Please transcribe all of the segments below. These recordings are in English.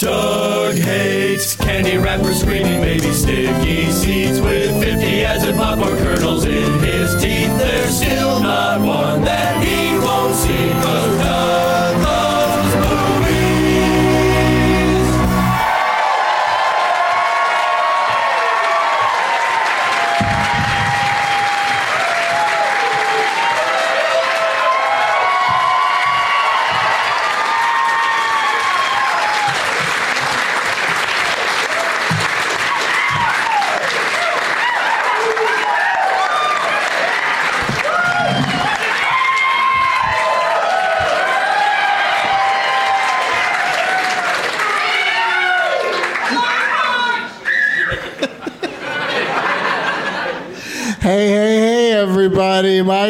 Doug hates candy wrappers, screaming baby sticky seeds with 50 acid popcorn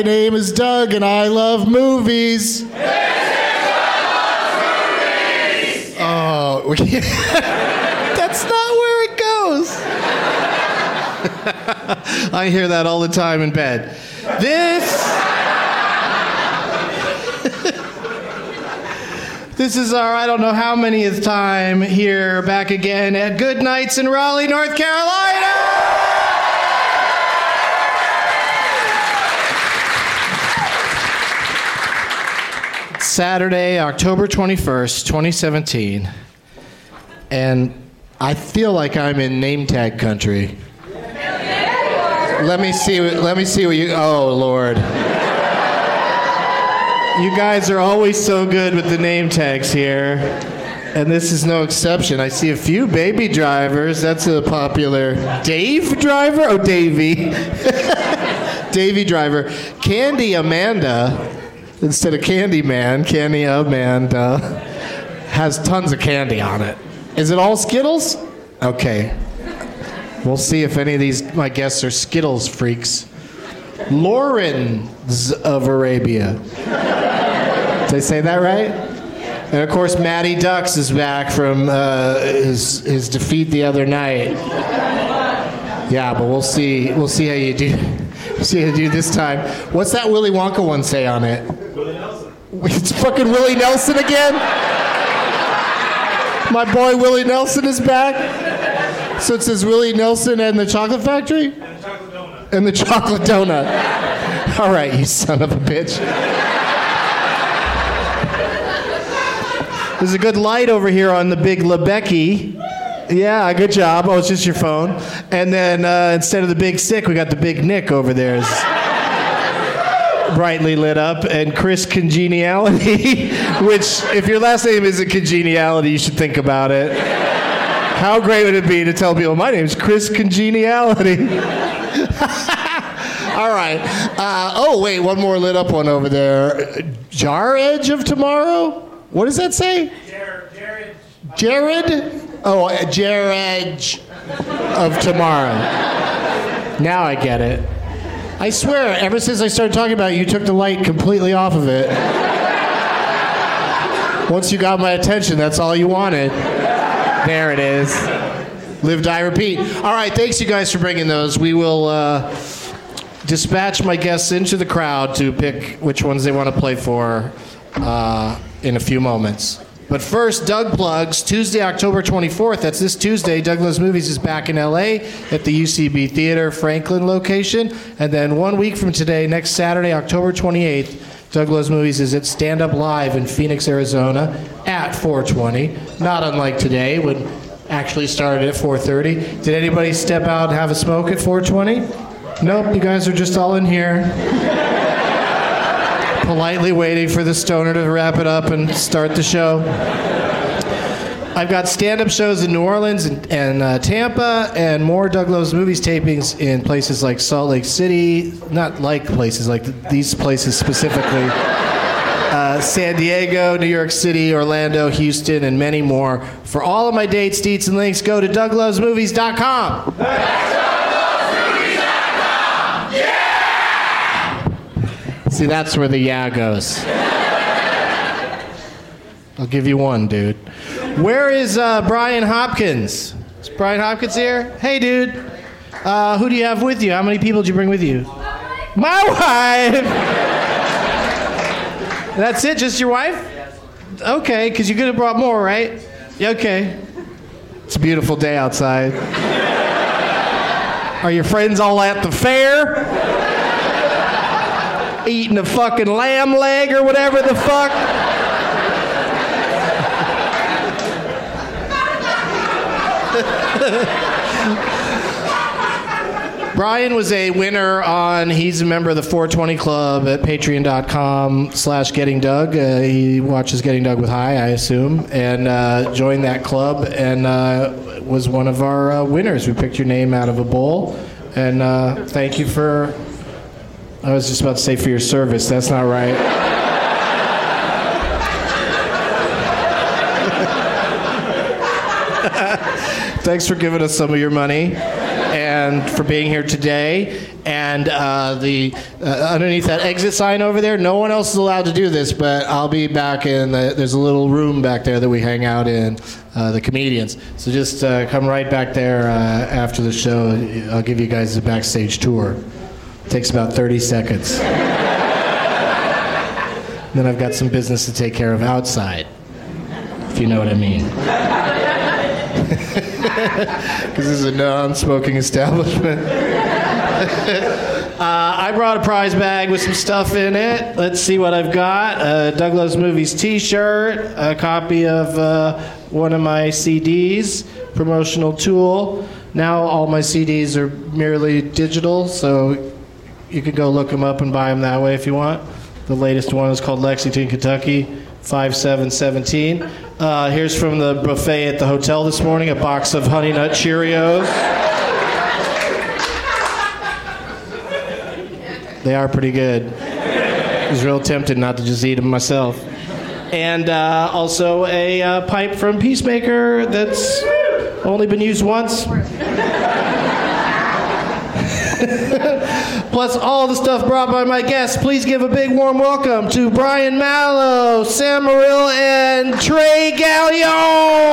My name is Doug and I love movies. Oh, that's not where it goes. I hear that all the time in bed. This. This is our, I don't know how manyth time here back again at Goodnight's in Raleigh, North Carolina. Saturday, October 21st, 2017. And I feel like I'm in name tag country. Let me see let me see what you Oh lord. You guys are always so good with the name tags here. And this is no exception. I see a few baby drivers. That's a popular Dave driver? Oh, Davy. Davy driver. Candy Amanda instead of Candy Man, Candy Amanda has tons of candy on it. Is it all Skittles? Okay. We'll see if any of these my guests are Skittles freaks. Lawrence of Arabia. Did I say that right? And of course, Matty Ducks is back from uh, his his defeat the other night. Yeah, but we'll see. We'll see how you do. See how you do this time. What's that Willy Wonka one say on it? It's fucking Willie Nelson again. My boy Willie Nelson is back. So it says Willie Nelson and the Chocolate Factory. And the Chocolate Donut. And the Chocolate Donut. All right, you son of a bitch. There's a good light over here on the big Lebecky. Yeah, good job. Oh, it's just your phone. And then uh, instead of the big stick, we got the big Nick over there. Brightly lit up. And Chris Congeniality, which, if your last name isn't Congeniality, you should think about it. How great would it be to tell people, my name's Chris Congeniality? All right. Uh, oh, wait, one more lit up one over there. Jar Edge of Tomorrow? What does that say? Jared. Jared? Oh, Jared of Tomorrow. Now I get it. I swear, ever since I started talking about it, you took the light completely off of it. Once you got my attention, that's all you wanted. There it is. Live, die, repeat. All right, thanks you guys for bringing those. We will uh, dispatch my guests into the crowd to pick which ones they want to play for. Uh, in a few moments. But first, Doug plugs Tuesday, October 24th. That's this Tuesday. Doug Loves Movies is back in LA at the UCB Theater Franklin location. And then one week from today, next Saturday, October 28th, Doug Loves Movies is at Stand Up Live in Phoenix, Arizona at 420. Not unlike today when actually started at 4:30. Did anybody step out and have a smoke at 420? Nope, you guys are just all in here politely waiting for the stoner to wrap it up and start the show. I've got stand up shows in New Orleans and, and uh, Tampa, and more Doug Loves Movies tapings in places like Salt Lake City. Not like places, like these places specifically. Uh, San Diego, New York City, Orlando, Houston, and many more. For all of my dates, deets, and links, go to DougLovesMovies.com. See, that's where the yeah goes. I'll give you one, dude. Where is uh, Brian Hopkins? Is Brian Hopkins here? Hey, dude. Uh, who do you have with you? How many people did you bring with you? My wife. That's it? Just your wife? Okay, because you could have brought more, right? Okay. It's a beautiful day outside. Are your friends all at the fair? Eating a fucking lamb leg or whatever the fuck. Brian was a winner on, he's a member of the 420 Club at patreon.com slash Getting Doug. Uh, he watches Getting Doug with High, I assume, and uh, joined that club and uh, was one of our uh, winners. We picked your name out of a bowl. And uh, thank you for I was just about to say for your service. That's not right. Thanks for giving us some of your money and for being here today. And uh, the uh, underneath that exit sign over there, no one else is allowed to do this, but I'll be back in. The, there's a little room back there that we hang out in, uh, the comedians. So just uh, come right back there uh, after the show. I'll give you guys a backstage tour. Takes about 30 seconds. then I've got some business to take care of outside, if you know what I mean. Because this is a non smoking establishment. uh, I brought a prize bag with some stuff in it. Let's see what I've got. A Doug Loves Movies t shirt, a copy of uh, one of my CDs, promotional tool. Now all my CDs are merely digital, so you could go look them up and buy them that way if you want. The latest one is called Lexington, Kentucky, 5717. Uh, here's from the buffet at the hotel this morning a box of Honey Nut Cheerios. They are pretty good. I was real tempted not to just eat them myself. And uh, also a uh, pipe from Piecemaker that's only been used once. plus all the stuff brought by my guests. Please give a big warm welcome to Brian Malow, Sam Morril, and Trey Galyon.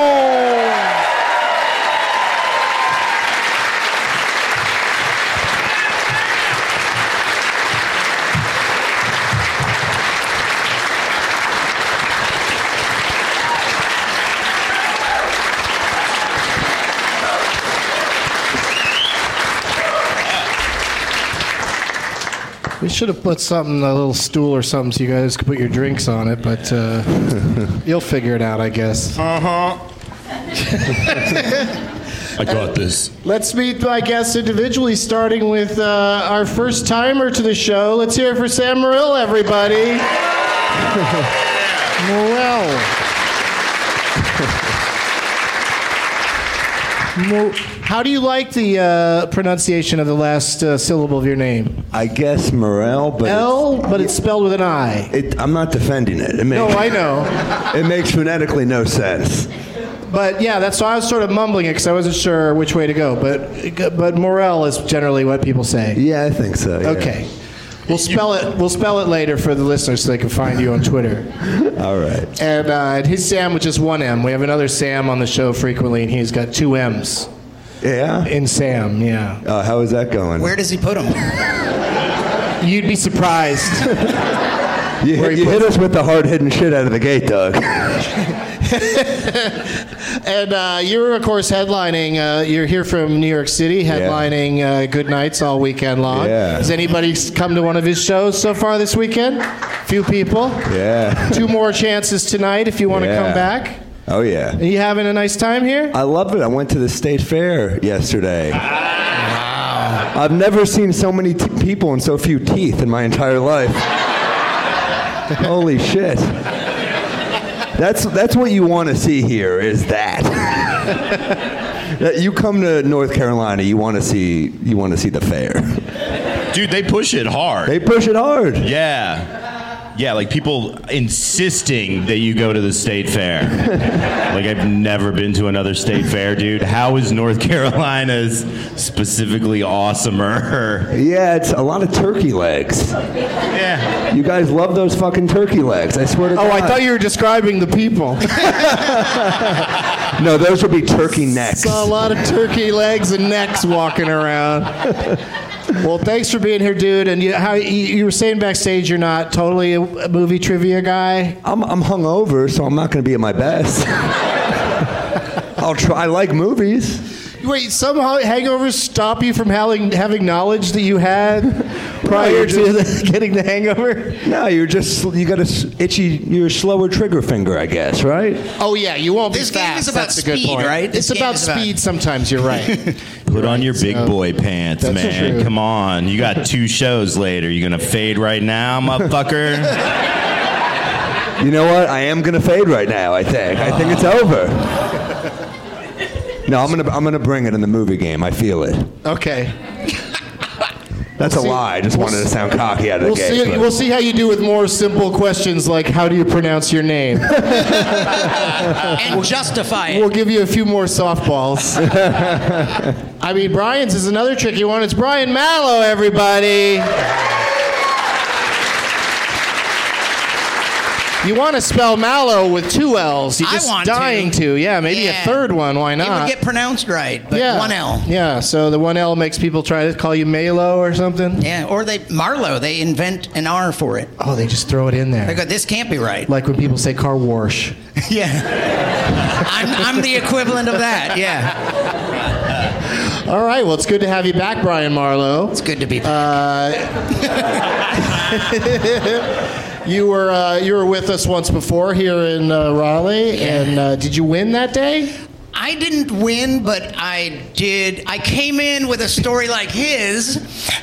We should have put something, a little stool or something, so you guys could put your drinks on it. But uh, you'll figure it out, I guess. Uh huh. I got this. Let's meet my guests individually, starting with uh, our first timer to the show. Let's hear it for Sam Morril, everybody. Morrell. Mo- How do you like the uh, pronunciation of the last uh, syllable of your name? I guess Morel, but L, but it's spelled with an I. it, I'm not defending it. It No, I know. it makes phonetically no sense. But yeah, that's why I was sort of mumbling it because I wasn't sure which way to go. But but Morel is generally what people say. Yeah, I think so. yeah. Okay. We'll spell it. We'll spell it later for the listeners so they can find you on Twitter. All right. And uh, his Sam was just one M. We have another Sam on the show frequently, and he's got two M's Yeah. in Sam. Yeah, Uh, how is that going? Where does he put them? you'd be surprised. you where he you hit us with the hard hitting shit out of the gate, Doug. and uh, you're of course headlining. Uh, you're here from New York City, headlining uh, Goodnight's all weekend long. Yeah. Has anybody come to one of his shows so far this weekend? Few people. Yeah. Two more chances tonight if you want to Yeah. come back. Oh yeah. Are you having a nice time here? I love it. I went to the state fair yesterday. Ah. Wow. I've never seen so many t- people and so few teeth in my entire life. Holy shit. That's that's what you want to see here is that. That you come to North Carolina, you want to see you want to see the fair. Dude, they push it hard. They push it hard. yeah. Yeah, like people insisting that you go to the state fair. like I've never been to another state fair, dude. How is North Carolina's specifically awesomer? Yeah, it's a lot of turkey legs. yeah. You guys love those fucking turkey legs. I swear to Oh, God. Oh, I thought you were describing the people. No, those would be turkey necks. Saw a lot of turkey legs and necks walking around. Well, thanks for being here, dude. And you, how you, you were saying backstage, you're not totally a, a movie trivia guy. I'm I'm hungover, so I'm not going to be at my best. I'll try. I like movies. Wait, somehow hangovers stop you from having having knowledge that you had prior you're to the, getting the hangover? No, you're just you got a itchy. You're a slower trigger finger, I guess, right? Oh yeah, you won't This be game fast. is about That's a good speed, point. right? This It's game about is about- speed. Sometimes you're right. Put on your big so- boy pants, That's man. true. Come on. You got two shows later. You gonna fade right now, motherfucker? You know what? I am gonna fade right now. I think. I think it's over. No, I'm gonna I'm gonna bring it in the movie game. I feel it. okay. That's We'll a see- lie. I just we'll wanted to sound cocky out of We'll the gate. see. but- We'll see how you do with more simple questions like how do you pronounce your name. and justify it. We'll give you a few more softballs. I mean, Brian's is another tricky one. It's Brian Malow, everybody. You want to spell Malow with two L's. You're I just want to. dying to. Yeah, maybe Yeah. a third one. Why not? It would get pronounced right, but yeah. one L. Yeah, so the one L makes people try to call you Malo or something. Yeah, or they Marlowe. They invent an R for it. Oh, they just throw it in there. They go, this can't be right. Like when people say car wash. yeah, I'm, I'm the equivalent of that. Yeah, All right, well, it's good to have you back, Brian Marlowe. it's good to be back. Uh, You were uh, you were with us once before here in uh, Raleigh, and uh, did you win that day? I didn't win, but I did. I came in with a story like his,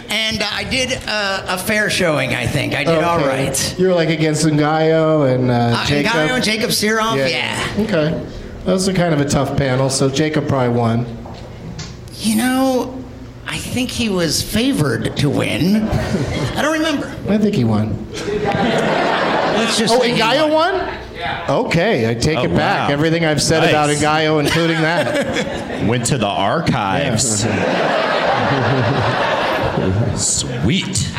and I did a, a fair showing. I think I did all Okay. right. You were like against Ngaio and uh, Uh, Jacob. Ngaio and Jacob Siroff. Yeah. Okay, that was a kind of a tough panel, so Jacob probably won. You know, I think he was favored to win. I don't remember. I think he won. Let's just. Oh, say he won. won. Okay, I take Oh, it back. wow. Everything I've said Nice. about Ngaio, including that. Went to the archives. Sweet.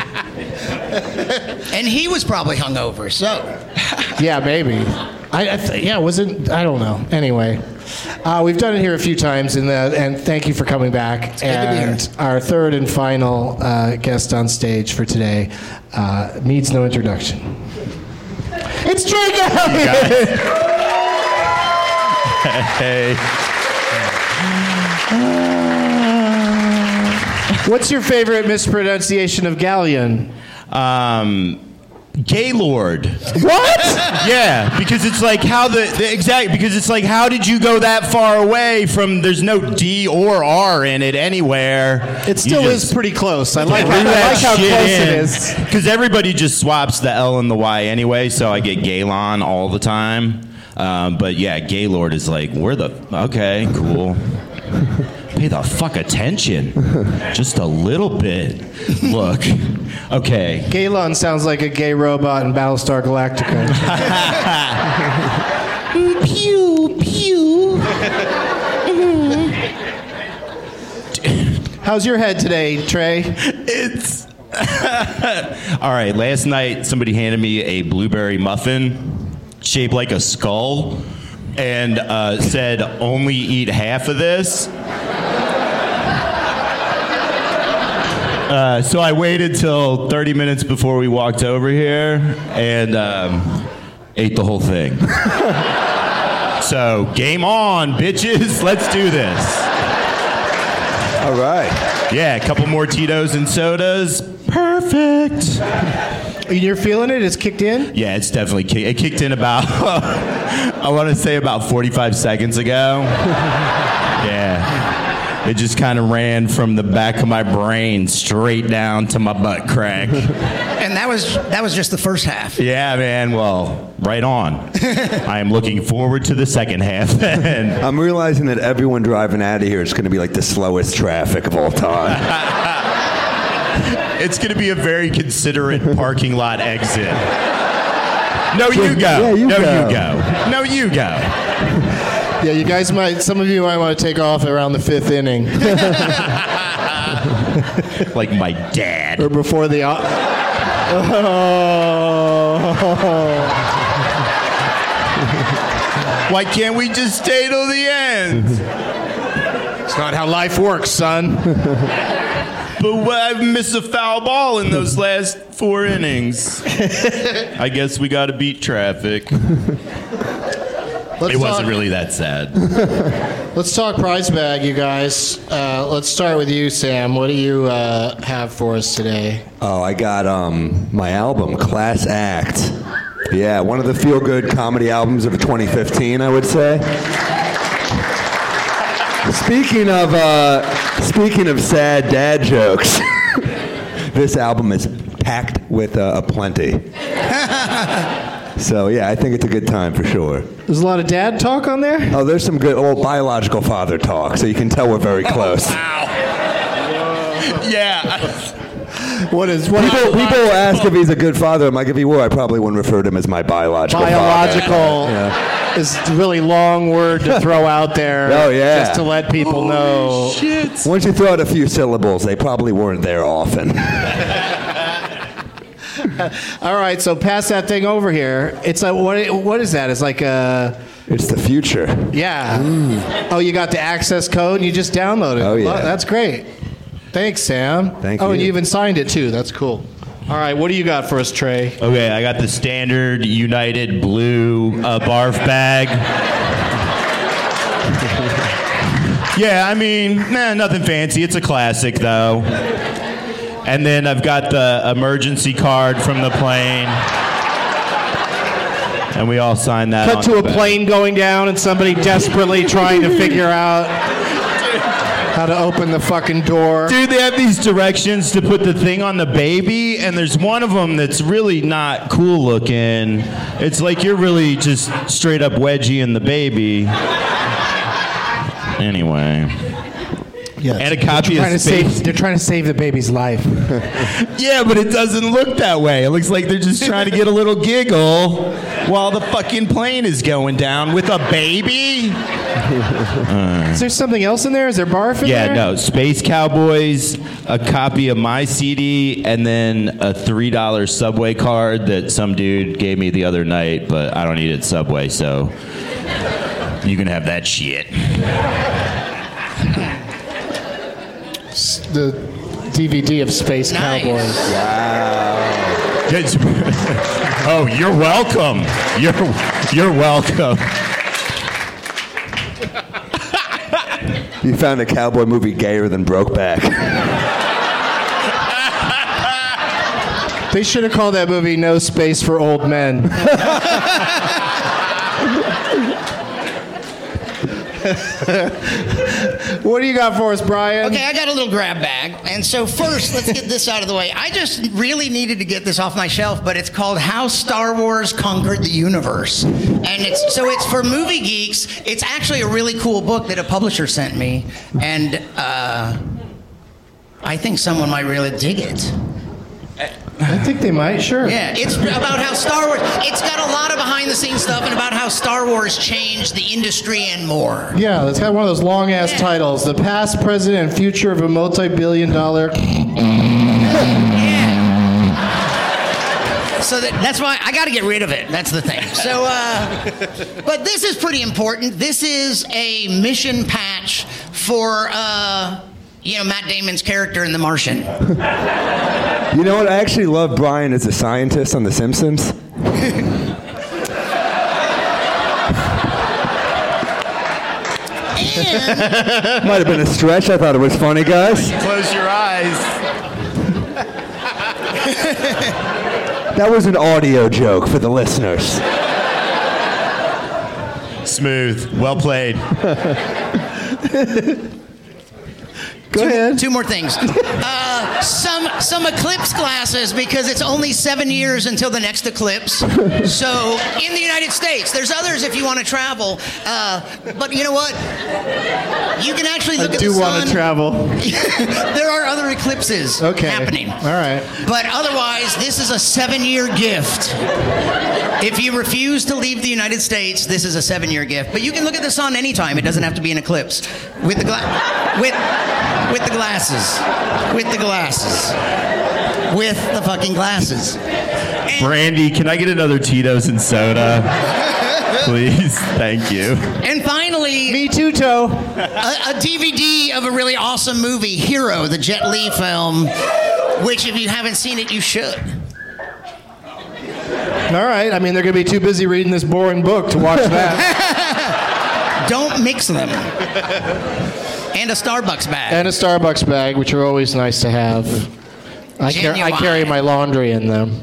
And he was probably hungover, so. Yeah, maybe. I, I th- yeah, was it? I don't know. Anyway, uh, we've done it here a few times, and uh, and thank you for coming back. good to be and here. our third and final uh, guest on stage for today uh, needs no introduction. It's Trey Galyon! Hey. What's your favorite mispronunciation of Galyon? Um, Gaylord. What? Yeah, because it's like how the, the exact because it's like how did you go that far away from there's no D or R in it anywhere. It still is pretty close. I like, Threw I like how close in. it is. Because everybody just swaps the L and the Y anyway, so I get Gaylon all the time. Um, but yeah, Gaylord is like, where the okay, cool. Pay the fuck attention, just a little bit. Look, okay. Galon sounds like a gay robot in Battlestar Galactica. Pew pew. How's your head today, Trey? It's all right. Last night, somebody handed me a blueberry muffin shaped like a skull, and uh, said, "Only eat half of this." Uh, so I waited till 30 minutes before we walked over here and um, ate the whole thing. so game on, bitches. Let's do this. All right. Yeah, a couple more Tito's and sodas. Perfect. Oh, you're feeling it? It's kicked in? Yeah, it's definitely kick- it kicked in about I want to say about 45 seconds ago. Yeah. It just kind of ran from the back of my brain straight down to my butt crack. And that was that was just the first half. Yeah, man. Well, right on. I am looking forward to the second half. then. I'm realizing that everyone driving out of here is going to be like the slowest traffic of all time. It's going to be a very considerate parking lot exit. No, you go. Yeah, you no, go. you go. No, you go. Yeah, you guys might, some of you might want to take off around the fifth inning Like my dad. or before the. au- oh. Why can't we just stay till the end? It's not how life works, son. But what, I've missed a foul ball in those last four innings. I guess we got to beat traffic. Let's It wasn't talk- really that sad. Let's talk prize bag, you guys. Uh, let's start with you, Sam. What do you uh, have for us today? Oh, I got um my album, Class Act. Yeah, one of the feel-good comedy albums of 2015, I would say. Speaking of uh, speaking of sad dad jokes, this album is packed with uh, a plenty. So yeah, I think it's a good time for sure. There's a lot of dad talk on there. Oh, there's some good old biological father talk, so you can tell we're very close. Wow. yeah. What is what? People, people ask if he's a good father. I'm like, if he were, I probably wouldn't refer to him as my biological father. biological Yeah. is a really long word to throw out there. Oh, yeah. Just to let people know. Once you throw out a few syllables, they probably weren't there often. All right, so pass that thing over here. It's like what? What is that? It's like a it's the future. yeah. Oh, you got the access code you just download it. Oh, yeah. Well, that's great. Thanks, Sam. Thank Oh, and you. you even signed it too. That's cool. All right, what do you got for us, Trey? Okay, I got the standard United blue uh, barf bag. yeah, I mean, nah, nothing fancy. It's a classic, though. And then I've got the emergency card from the plane. And we all signed that. Cut to a back. plane going down and somebody desperately trying to figure out how to open the fucking door. Dude, they have these directions to put the thing on the baby, and there's one of them that's really not cool looking. It's like you're really just straight up wedgie in the baby. Anyway. Yeah, And a copy they're trying of to save. Space. They're trying to save the baby's life. Yeah, but it doesn't look that way. It looks like they're just trying to get a little giggle while the fucking plane is going down with a baby. Is there something else in there? Is there barf in Yeah, there? Yeah, no. Space Cowboys, a copy of my CD, and then a $3 Subway card that some dude gave me the other night, but I don't eat at Subway, so you can have that shit. The DVD of Space Nice. Cowboys. oh, you're welcome. You're, you're welcome. You found a cowboy movie gayer than Brokeback. They should have called that movie No Space for Old Men. what do you got for us, Brian? Okay, I got a little grab bag. And so, first, let's get this out of the way. I just really needed to get this off my shelf, but it's called How Star Wars Conquered the Universe. And it's so it's for movie geeks. It's actually a really cool book that a publisher sent me. And uh, I think someone might really dig it. I think they might, sure. Yeah, it's about how Star Wars, it's got a lot of behind the scenes stuff and about how Star Wars changed the industry and more. Yeah, it's got one of those long ass Yeah. titles The Past, Present, and Future of a Multi Billion Dollar. So that, that's why I got to get rid of it. That's the thing. So, uh, but this is pretty important. This is a mission patch for, uh, you know, Matt Damon's character in The Martian. You know what? I actually love Brian as a scientist on The Simpsons. Might have been a stretch. I thought it was funny, guys. Close your eyes. That was an audio joke for the listeners. Smooth. Well played. Go ahead. two more things. Uh, some some eclipse glasses because it's only seven years until the next eclipse. So in the United States, there's others if you want to travel. Uh, but you know what? You can actually look I at do want to travel. there are other eclipses Okay. happening. All right. But otherwise, this is a seven-year gift. If you refuse to leave the United States, this is a seven-year gift. But you can look at the sun anytime. It doesn't have to be an eclipse. With the gla- with with the glasses. With the glasses. With the fucking glasses. Brandy, can I get another Tito's and soda? Please. Thank you. And finally, Me too, Toe. a, a DVD of a really awesome movie, Hero, the Jet Li film, which if you haven't seen it, you should. All right. I mean, they're going to be too busy reading this boring book to watch that. Don't mix them. And a Starbucks bag. and a Starbucks bag, which are always nice to have. I, car- I carry my laundry in them.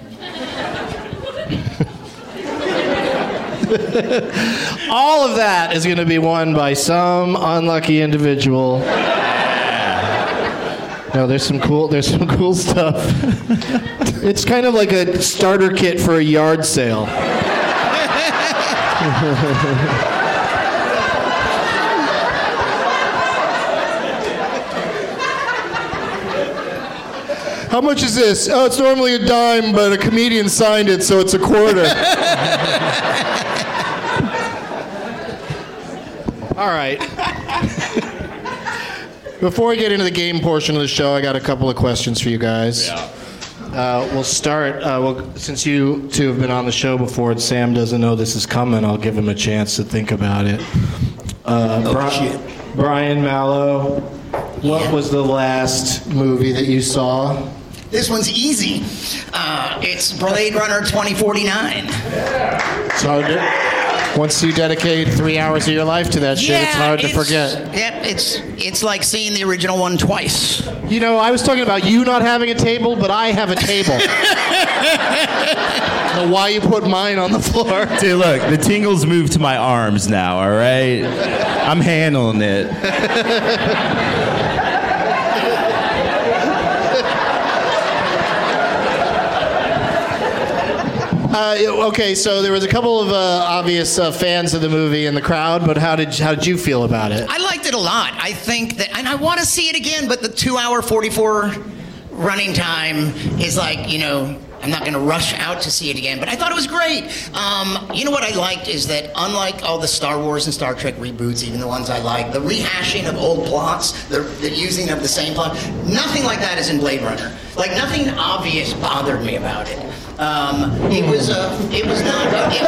All of that is going to be won by some unlucky individual. No, there's some cool. There's some cool stuff. it's kind of like a starter kit for a yard sale. How much is this? Oh, it's normally a dime, but a comedian signed it, so it's a quarter. All right. Before we get into the game portion of the show, I got a couple of questions for you guys. Uh, we'll start. Uh, well, since you two have been on the show before, and Sam doesn't know this is coming, I'll give him a chance to think about it. Uh, Bri- Brian Malow, what was the last movie that you saw? This one's easy. Uh, it's Blade Runner 2049. So once you dedicate three hours of your life to that shit, it's hard to forget. Yep, it's it's like seeing the original one twice. You know, I was talking about you not having a table, but I have a table. I don't know why you put mine on the floor. Dude, look, the tingles move to my arms now, all right? I'm handling it. Uh, okay, so there was a couple of uh, obvious uh, fans of the movie in the crowd, but how did how did you feel about it? I liked it a lot. I think that, and I want to see it again, but the two hour 44 running time is like, you know, I'm not going to rush out to see it again, but I thought it was great. Um, you know what I liked is that unlike all the Star Wars and Star Trek reboots, even the ones I like, the rehashing of old plots, the, the using of the same plot, nothing like that is in Blade Runner. Like nothing obvious bothered me about it. Um, it was a, it was not, it,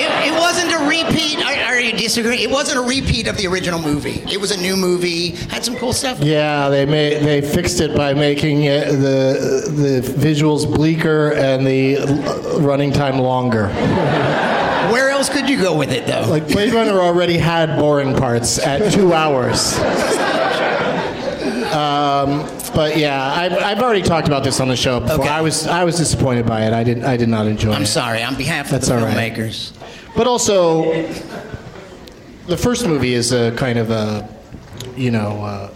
it, it wasn't a repeat. Are, are you disagreeing? It wasn't a repeat of the original movie. It was a new movie. Had some cool stuff. Yeah, they made they fixed it by making uh, the the visuals bleaker and the running time longer. Where else could you go with it, though? Like Blade Runner already had boring parts at two hours. Um, but yeah, I've, I've already talked about this on the show before. Okay. I was I was disappointed by it. I did I did not enjoy it. I'm sorry, on behalf of That's the all right. filmmakers. But also, the first movie is a kind of a, you know, uh,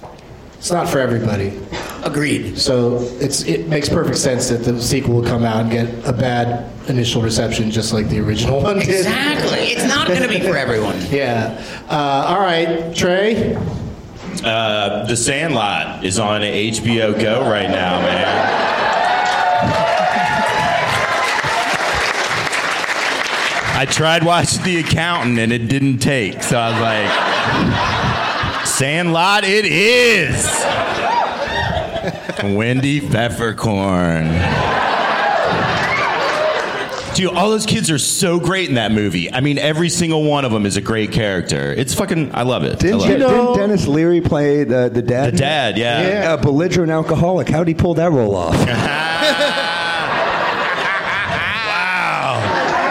it's not for everybody. Agreed. So it's it makes perfect sense that the sequel will come out and get a bad initial reception, just like the original one did. Exactly. It's not going to be for everyone. Yeah. Uh, all right, Trey. Uh, the Sandlot is on HBO Go right now, man. I tried watching The Accountant and it didn't take, so I was like, Sandlot, it is. Wendy Peppercorn. Dude, all those kids are so great in that movie. I mean, every single one of them is a great character. It's fucking, I love it. Didn't, love you it. didn't Denis Leary play the, the dad? The dad, yeah. Yeah, a belligerent alcoholic. How'd he pull that role off?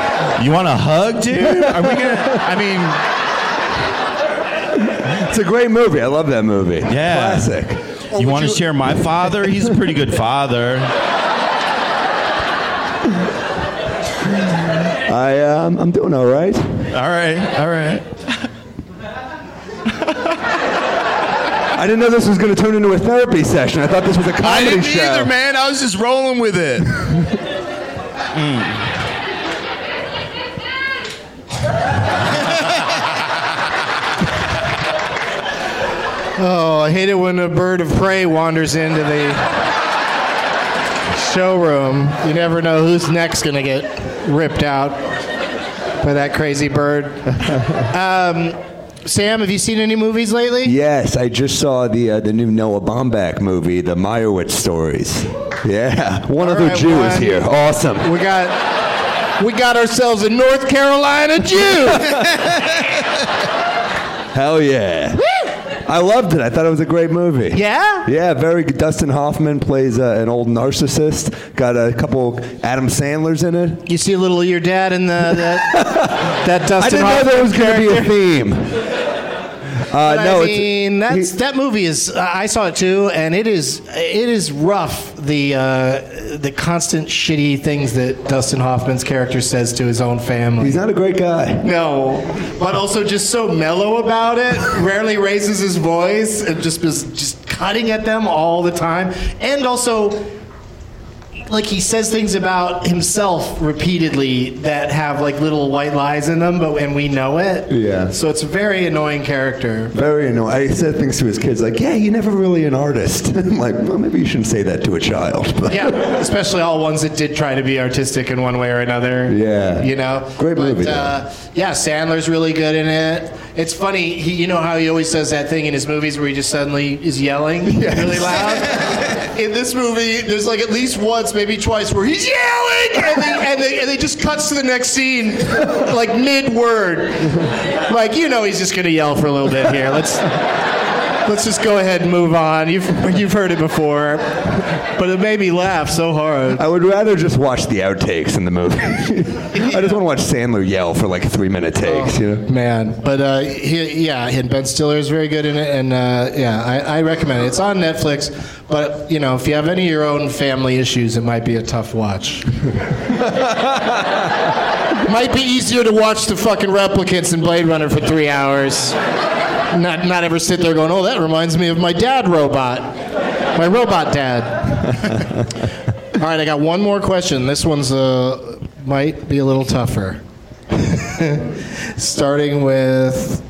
wow. You want a hug, dude? Are we gonna? I mean, it's a great movie. I love that movie. Yeah. Classic. you want to share my father? He's a pretty good father. I, um, I'm doing all right. All right, all right. I didn't know this was going to turn into a therapy session. I thought this was a comedy I didn't show. either, man. I was just rolling with it. Mm. Oh, I hate it when a bird of prey wanders into the showroom. You never know whose neck's gonna get ripped out by that crazy bird. um, Sam, have you seen any movies lately? Yes, I just saw the uh, the new Noah Baumbach movie, The Meyerowitz Stories. Yeah, one All other right, Jew one. is here. Awesome. We got we got ourselves a North Carolina Jew. Hell yeah. I loved it. I thought it was a great movie. Yeah? Yeah, very good. Dustin Hoffman plays uh, an old narcissist. Got a couple Adam Sandlers in it. You see a little of your dad in the that, that I Dustin didn't know Hoffman there was going to be a theme. Uh, no, I mean, that's he- that movie is. I saw it too, and it is it is rough. The uh, the constant shitty things that Dustin Hoffman's character says to his own family. he's not a great guy. no, but also just so mellow about it. Rarely raises his voice and just is just cutting at them all the time, and also. Like he says things about himself repeatedly that have like little white lies in them, but and we know it. Yeah. So it's a very annoying character. Very annoying. I said things to his kids like, "Yeah, you're never really an artist." I'm like, well, maybe you shouldn't say that to a child. But Yeah, especially all ones that did try to be artistic in one way or another. Yeah. you know, Great But, movie. Uh, yeah, Sandler's really good in it. It's funny, he, you know how he always does that thing in his movies where he just suddenly is yelling really loud. In this movie, there's like at least once, maybe twice, where he's yelling, and they, and they, and they just cuts to the next scene, like mid word. Like you know, he's just gonna yell for a little bit here. Let's. Let's just go ahead and move on. You've, you've heard it before, but it made me laugh so hard. I would rather just watch the outtakes in the movie. I just want to watch Sandler yell for like three minute takes. You know. Man, but uh, he, yeah, and Ben Stiller is very good in it, and uh, yeah, I, I recommend it. It's on Netflix, but you know, if you have any of your own family issues, it might be a tough watch. might be easier to watch the fucking replicants in Blade Runner for three hours. Not not ever sit there going, oh, that reminds me of my dad robot, my robot dad. All right, I got one more question. This one's uh, might be a little tougher. Starting with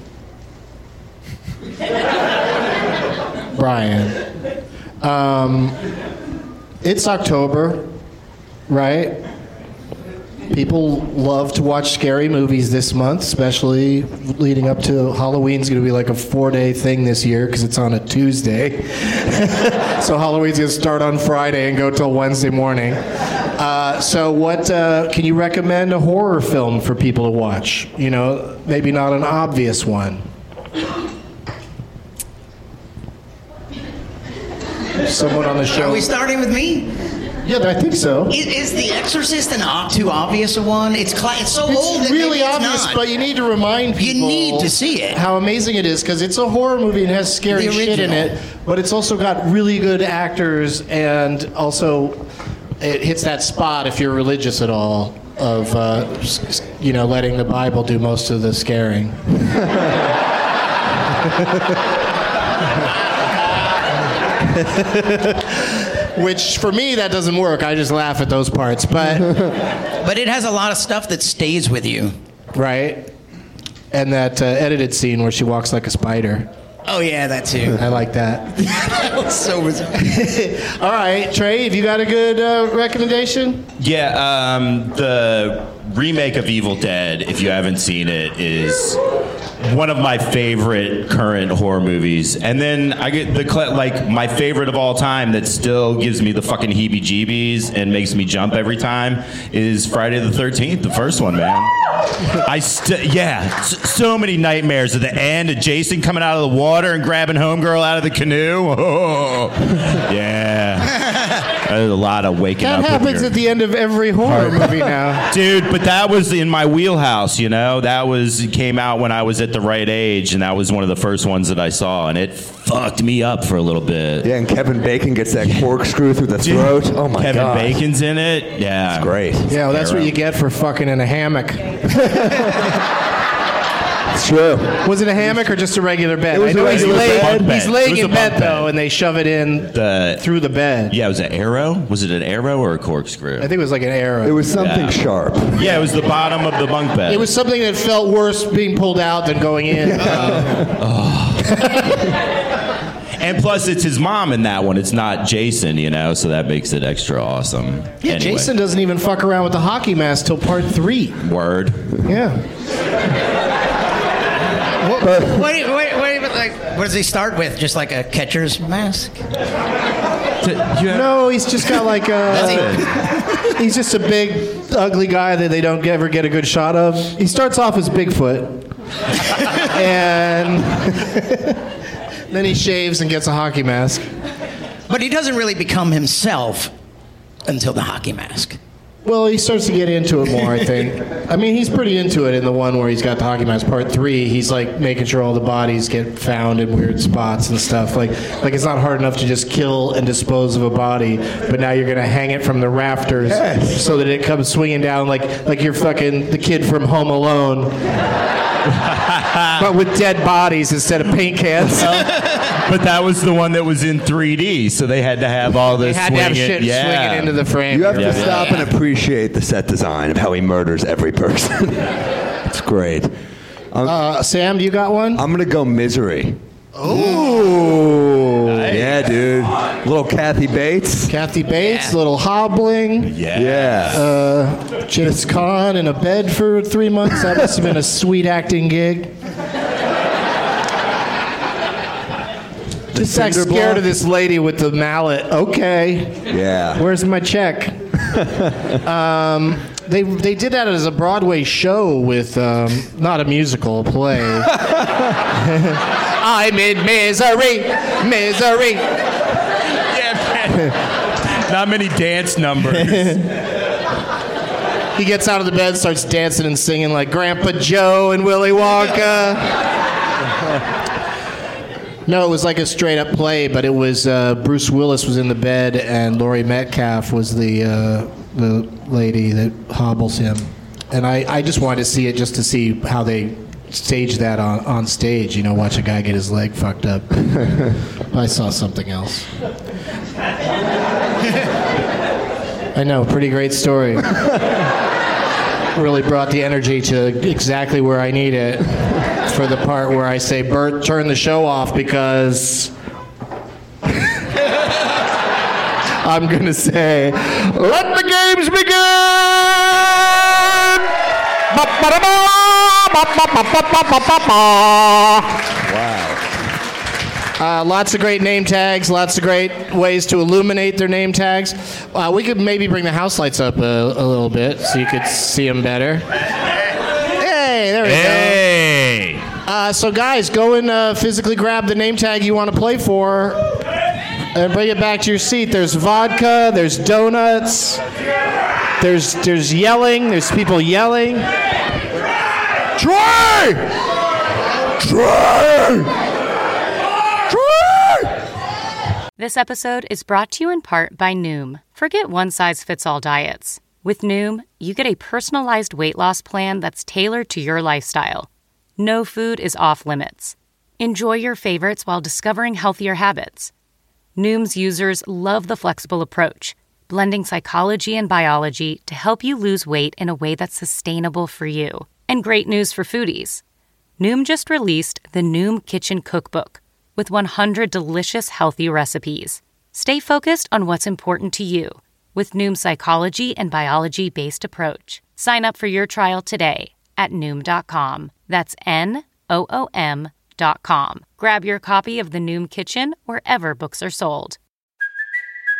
Brian. Um, it's October. right? People love to watch scary movies this month, especially leading up to Halloween's going to be like a four-day thing this year because it's on a Tuesday. so Halloween's going to start on Friday and go till Wednesday morning. Uh, so, what uh, can you recommend a horror film for people to watch? You know, maybe not an obvious one. Someone on the show. Are we starting with me? Yeah, I think so. Is, is The Exorcist an ob- too obvious a one? It's cla- it's so old. It's that really maybe it's obvious, not. but you need to remind people. You people. need to see it. How amazing it is because it's a horror movie and has scary The shit in original. it, but it's also got really good actors and also it hits that spot if you're religious at all of uh, s- s- you know letting the Bible do most of the scaring. Which for me that doesn't work. I just laugh at those parts, but. but it has a lot of stuff that stays with you. right? And that uh, edited scene where she walks like a spider. Oh yeah, that too. I like that. that was so bizarre. All right, Trey, have you got a good uh, recommendation? Yeah, um, the remake of Evil Dead, if you haven't seen it, is one of my favorite current horror movies. And then I get the cl- like my favorite of all time that still gives me the fucking heebie-jeebies and makes me jump every time is Friday the 13th, the first one, man. I yeah, so many nightmares at the end of Jason coming out of the water and grabbing homegirl out of the canoe. Oh, yeah. There's a lot of waking That up. with happens at the end of every horror movie now. Dude, but that was in my wheelhouse, you know? That was came out when I was at the right age and that was one of the first ones that I saw and it fucked me up for a little bit. Yeah, and Kevin Bacon gets that corkscrew through the throat. Oh my Kevin god, Kevin Bacon's in it. Yeah. It's great. Yeah, well, that's what you get for fucking in a hammock. It's true. Was it a hammock or just a regular bed? It was I know a he's regular laying, bed. he's It laying was a in bed bunk bed. though, and they shove it in The through the bed. Yeah, it was an arrow? Was it an arrow or a corkscrew? I think it was like an arrow. It was something Yeah. sharp. yeah, it was the bottom of the bunk bed. It was something that felt worse being pulled out than going in. Oh. and plus it's his mom in that one. It's not Jason, you know, so that makes it extra awesome. yeah, Anyway, Jason doesn't even fuck around with the hockey mask till part three. word. Yeah. What, what, do you- what, what, do you- like, what does he start with? Just like a catcher's mask? No, he's just got like a. He's just a big, ugly guy that they don't ever get a good shot of. He starts off as Bigfoot, and then he shaves and gets a hockey mask. But he doesn't really become himself until the hockey mask. Well, he starts to get into it more, I think. I mean, he's pretty into it in the one where he's got the hockey mask. Part three, he's like making sure all the bodies get found in weird spots and stuff. Like, like it's not hard enough to just kill and dispose of a body, but now you're gonna hang it from the rafters Yes. so that it comes swinging down like like you're fucking the kid from Home Alone, but with dead bodies instead of paint cans. But that was the one that was in 3D, so they had to have all They this had to have swinging- shit yeah. swinging into the frame. You have Yeah. to stop and appreciate the set design of how he murders every person. it's great. Uh, Sam, do you got one? I'm gonna go misery. Ooh. Yeah, dude. Little Kathy Bates. Kathy Bates, little hobbling. Yeah. Yeah. James Caan in a bed for three months. That must have been a sweet acting gig. Just act cinder scared block. of this lady with the mallet. Okay, Yeah. where's my check? um, they they did that as a Broadway show with um, not a musical, a play. I'm in misery, misery. yeah, Not many dance numbers. He gets out of the bed, starts dancing and singing like Grandpa Joe and Willy Wonka. no, it was like a straight up play, but it was uh, Bruce Willis was in the bed and Laurie Metcalf was the uh, the lady that hobbles him. And I, I just wanted to see it just to see how they stage that on, on stage. You know, watch a guy get his leg fucked up. I saw something else. I know, pretty great story really brought the energy to exactly where I need it for the part where I say, Bert, turn the show off because I'm gonna say, let the games begin. Wow. Uh, lots of great name tags, lots of great ways to illuminate their name tags. Uh, we could maybe bring the house lights up a, a little bit so you could see them better. Hey, there we Hey! go. Uh, so, guys, go and physically grab the name tag you want to play for and bring it back to your seat. There's vodka, there's donuts, there's, there's yelling, there's people yelling. Trey! Trey! This episode is brought to you in part by Noom. Forget one size fits all diets. With Noom, you get a personalized weight loss plan that's tailored to your lifestyle. No food is off limits. Enjoy your favorites while discovering healthier habits. Noom's users love the flexible approach, blending psychology and biology to help you lose weight in a way that's sustainable for you. And great news for foodies. Noom just released the Noom Kitchen Cookbook with 100 delicious healthy recipes. Stay focused on what's important to you with Noom's psychology and biology based approach. Sign up for your trial today at Noom.com. That's N O O M.com. Grab your copy of The Noom Kitchen wherever books are sold.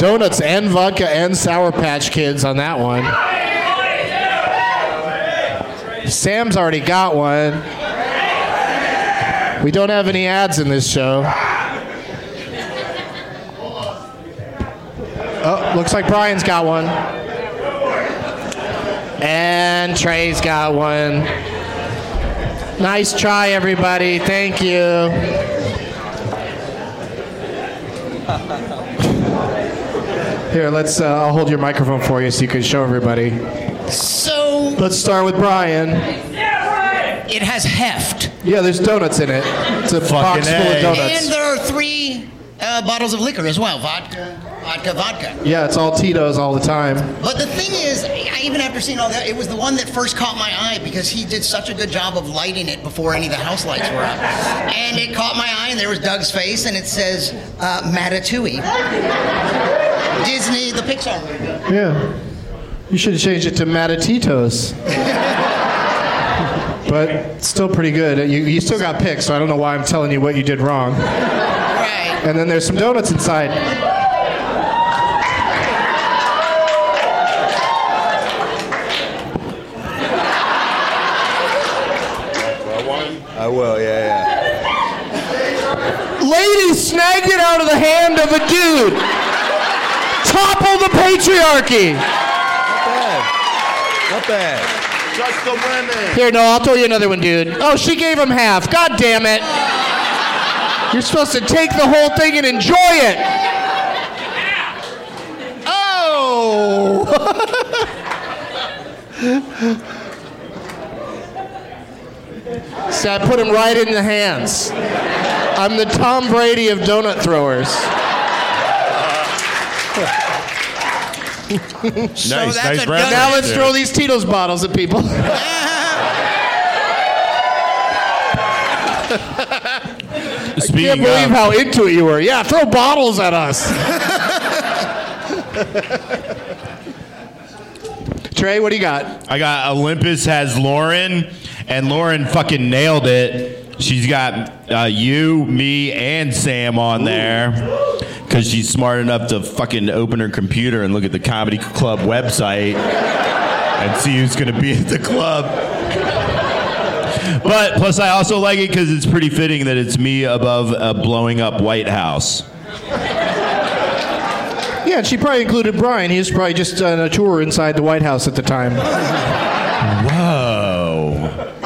Donuts and vodka and Sour Patch Kids on that one. Sam's already got one. We don't have any ads in this show. Oh, looks like Brian's got one. And Trey's got one. Nice try, everybody. Thank you. Here, let's. Uh, I'll hold your microphone for you so you can show everybody. So Let's start with Brian. it has heft. Yeah, there's donuts in it. It's a box full of A. And donuts. there are three uh, bottles of liquor as well vodka, vodka, vodka. Yeah, it's all Tito's all the time. But the thing is, I, even after seeing all that, it was the one that first caught my eye because he did such a good job of lighting it before any of the house lights were up. And it caught my eye, and there was Doug's face, and it says uh, Matatui. Disney, the Pixar movie. Yeah. You should have changed it to Matatitos. but still pretty good. You, you still got picked, so I don't know why I'm telling you what you did wrong. Right. And then there's some donuts inside. I will, yeah, Lady snagged it out of the hand of a dude. Topple the patriarchy. yeah. Not bad. Just the women. Here, no, I'll throw you another one, dude. Oh, she gave him half. God damn it. You're supposed to take the whole thing and enjoy it. Oh! See, I put him right in the hands. I'm the Tom Brady of donut throwers. nice, that's nice a reference Now let's throw these Tito's bottles at people. Speaking Can't believe of, how into it you were. Yeah, throw bottles at us. Trey, what do you got? I got Olympus has Lauren, and Lauren fucking nailed it. She's got uh, you, me, and Sam on there because she's smart enough to fucking open her computer and look at the comedy club website and see who's gonna be at the club. But plus, I also like it because it's pretty fitting that it's me above a blowing up White House. Yeah, and she probably included Brian. He was probably just on a tour inside the White House at the time. Whoa.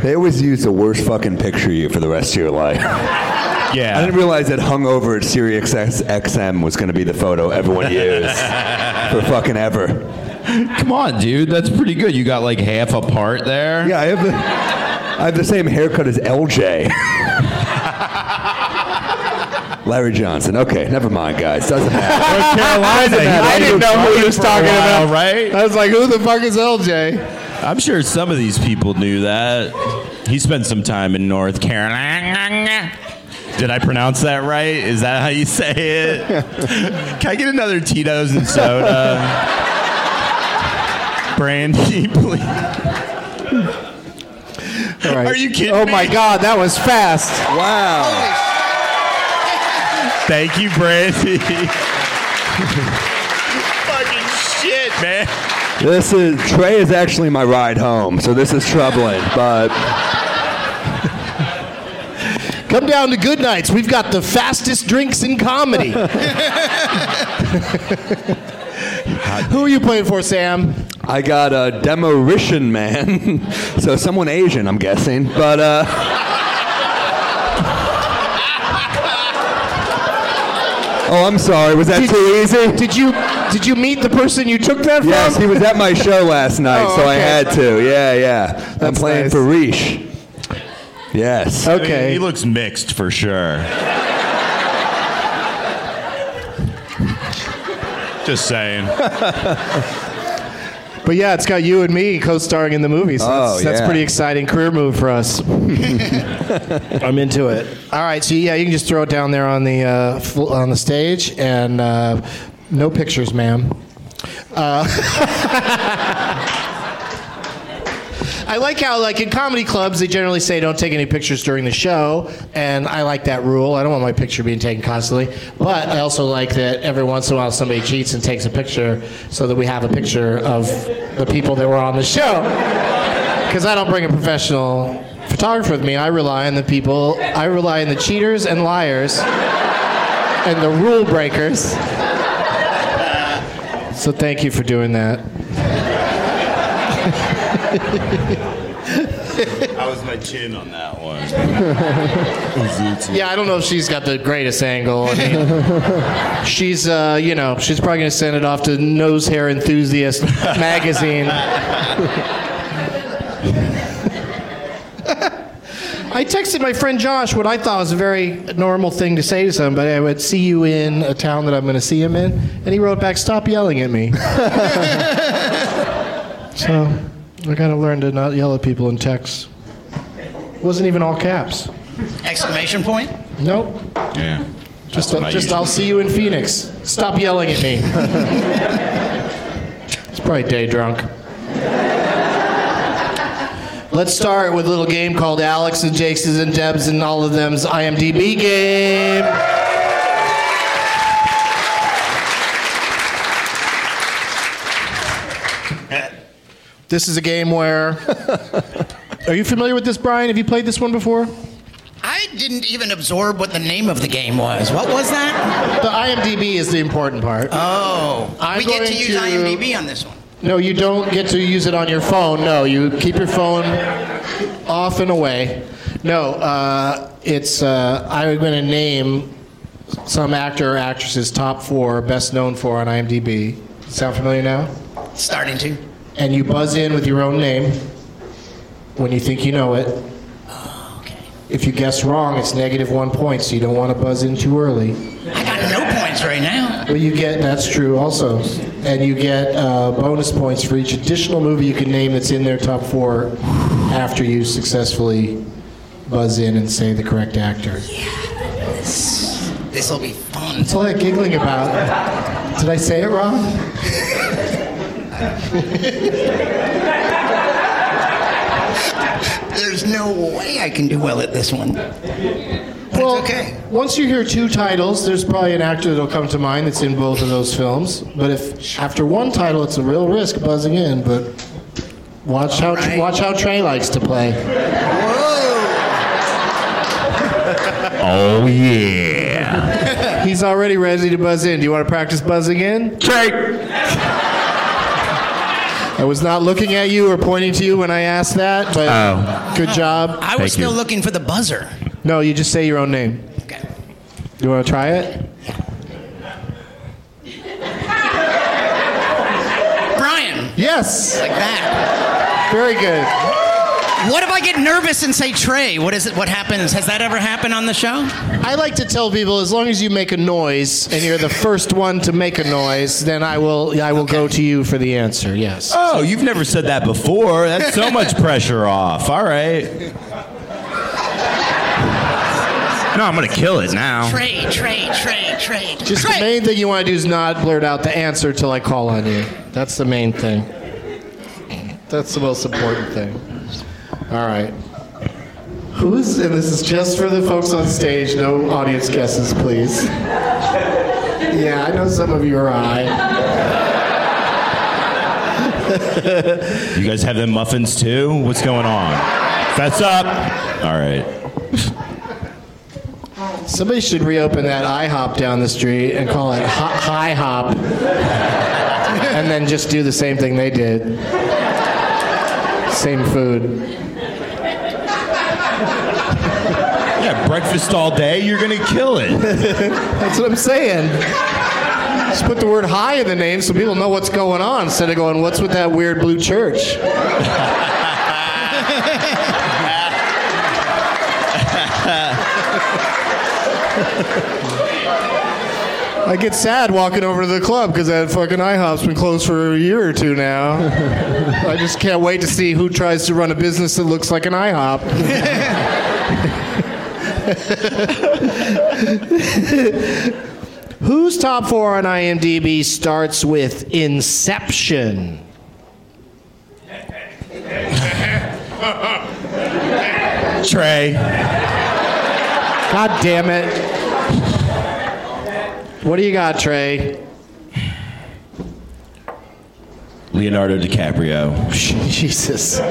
They always use the worst fucking picture of you for the rest of your life. Yeah. I didn't realize that hungover at Sirius X- XM was going to be the photo everyone used for fucking ever. Come on, dude. That's pretty good. You got like half a part there. Yeah, I have the, I have the same haircut as LJ. Larry Johnson. Okay, never mind, guys. Doesn't matter. North Carolina. Doesn't matter. I didn't know who he was talking while, about. right? I was like, who the fuck is LJ? I'm sure some of these people knew that. He spent some time in North Carolina. Did I pronounce that right? Is that how you say it? Can I get another Tito's and soda? Brandy, please. All right. Are you kidding Oh me? my god, that was fast. wow. Thank you, Brandy. Fucking shit, man. This is Trey is actually my ride home, so this is troubling. But Come down to Good Nights. We've got the fastest drinks in comedy. Who are you playing for, Sam? I got a demolition man, so someone Asian, I'm guessing. But uh, oh, I'm sorry. Was that too easy? Did you did you meet the person you took that from? Yes, he was at my show last night, Oh, so I had to. Yeah, yeah. I'm playing nice. for Riche. Yes. Okay. He looks mixed for sure. Just saying. But yeah, it's got you and me co-starring in the movie, so Oh, that's, that's yeah. pretty exciting career move for us. I'm into it. All right, so yeah, you can just throw it down there on the uh, fl- on the stage, and uh, no pictures, ma'am. Uh, I like how, like in comedy clubs, they generally say don't take any pictures during the show, and I like that rule. I don't want my picture being taken constantly, but I also like that every once in a while somebody cheats and takes a picture, so that we have a picture of the people that were on the show. Because I don't bring a professional photographer with me. I rely on the people. I rely on the cheaters and liars, and the rule breakers. So thank you for doing that. How was my chin on that one? Yeah, I don't know if she's got the greatest angle. I mean, she's, uh, you know, she's probably going to send it off to Nose Hair Enthusiast magazine. I texted my friend Josh what I thought was a very normal thing to say to somebody. I would see you in a town that I'm going to see him in, and he wrote back, "Stop yelling at me." so I got to learn to not yell at people in texts. wasn't even all caps. Exclamation point. Nope. Yeah. Just, what I just usually I'll see you in Phoenix. Stop yelling at me. It's probably day drunk. Let's start with a little game called Alex and Jake's and Deb's and all of them's IMDb game. This is a game where. Are you familiar with this, Brian? Have you played this one before? I didn't even absorb what the name of the game was. What was that? The IMDb is the important part. Oh, I'm we get to use to- IMDb on this one. No, you don't get to use it on your phone. No, you keep your phone off and away. No, uh, it's. Uh, I'm going to name some actor or actress's top four best known for on IMDb. Sound familiar now? Starting to. And you buzz in with your own name when you think you know it. Okay. If you guess wrong, it's negative one point, so you don't want to buzz in too early. I got no points right now. Well, you get that's true also, and you get uh, bonus points for each additional movie you can name that's in their top four after you successfully buzz in and say the correct actor. Yeah, this will be fun. That's all that giggling about. Did I say it wrong? There's no way I can do well at this one. well, okay. Once you hear two titles, there's probably an actor that'll come to mind that's in both of those films. But if after one title, it's a real risk buzzing in. But watch how Right. watch how Trey likes to play. Oh yeah. He's already ready to buzz in. Do you want to practice buzzing in? Trey. I was not looking at you or pointing to you when I asked that, but Oh. good job. I was Thank still you. looking for the buzzer. No, you just say your own name. Okay. You want to try it? Brian, Yes. like that. Very good. What if I get nervous and say Trey? What is it? What happens? Has that ever happened on the show? I like to tell people as long as you make a noise and you're the first one to make a noise, then I will I will go to you for the answer. Yes. Oh, you've never said that before. That's so much pressure off. All right. No, I'm gonna kill it now. Trey, Trey, Trey, Trey. Just Trey. the main thing you want to do is not blurt out the answer till I call on you. That's the main thing. That's the most important thing. All right. Who's and this is just for the folks on stage. No audience guesses, please. Yeah, I know some of you are I. You guys have them muffins too? What's going on? Fess up. All right. Somebody should reopen that IHOP down the street and call it Hi- High Hop, and then just do the same thing they did. Same food. Yeah, breakfast all day. You're gonna kill it. That's what I'm saying. Just put the word high in the name so people know what's going on instead of going, what's with that weird blue church? I get sad walking over to the club because that fucking IHOP's been closed for a year or two now. I just can't wait to see who tries to run a business that looks like an IHOP. Whose top four on IMDb starts with Inception? Trey. God damn it. What do you got, Trey? Leonardo DiCaprio. Jesus.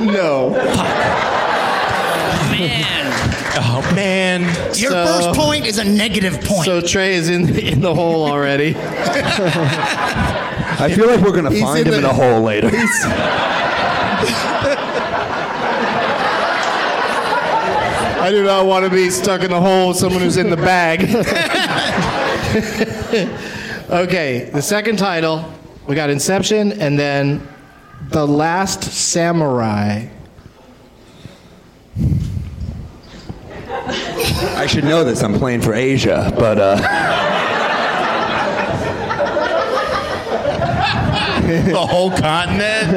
no. Man, Oh man. your So- first point is a negative point. So Trey is in in the hole already. I feel like we're gonna He's find in him in the- a hole later. I do not want to be stuck in the hole with someone who's in the bag. okay, the second title we got Inception and then The Last Samurai. I should know this. I'm playing for Asia, but uh, The whole continent.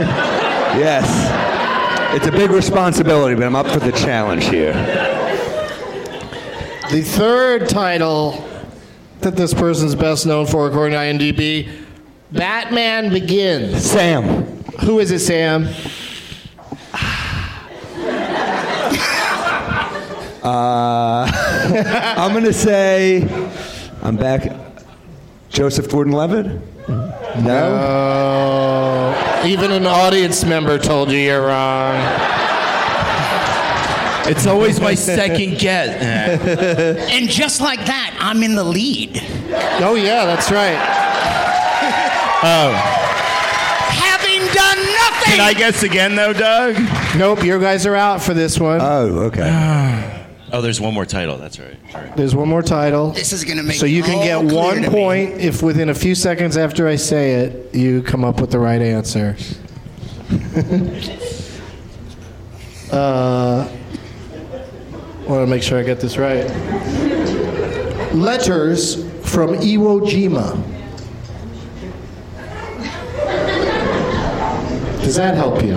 yes, it's a big responsibility, but I'm up for the challenge here. The third title that this person's best known for, according to IMDb, Batman Begins. Sam. Who is it, Sam? Uh, I'm gonna say I'm back. Joseph Gordon-Levitt. No. Oh, even an audience member told you you're wrong. It's always my second guess. and just like that, I'm in the lead. Oh yeah, that's right. Oh. Having done nothing. Can I guess again though, Doug? Nope, you guys are out for this one. Oh, okay. Oh, there's one more title. That's right. There's one more title. This is gonna make So you can all get clear one to me. point if within a few seconds after I say it, you come up with the right answer. uh, want to make sure I get this right. Letters from Iwo Jima. Does that help you?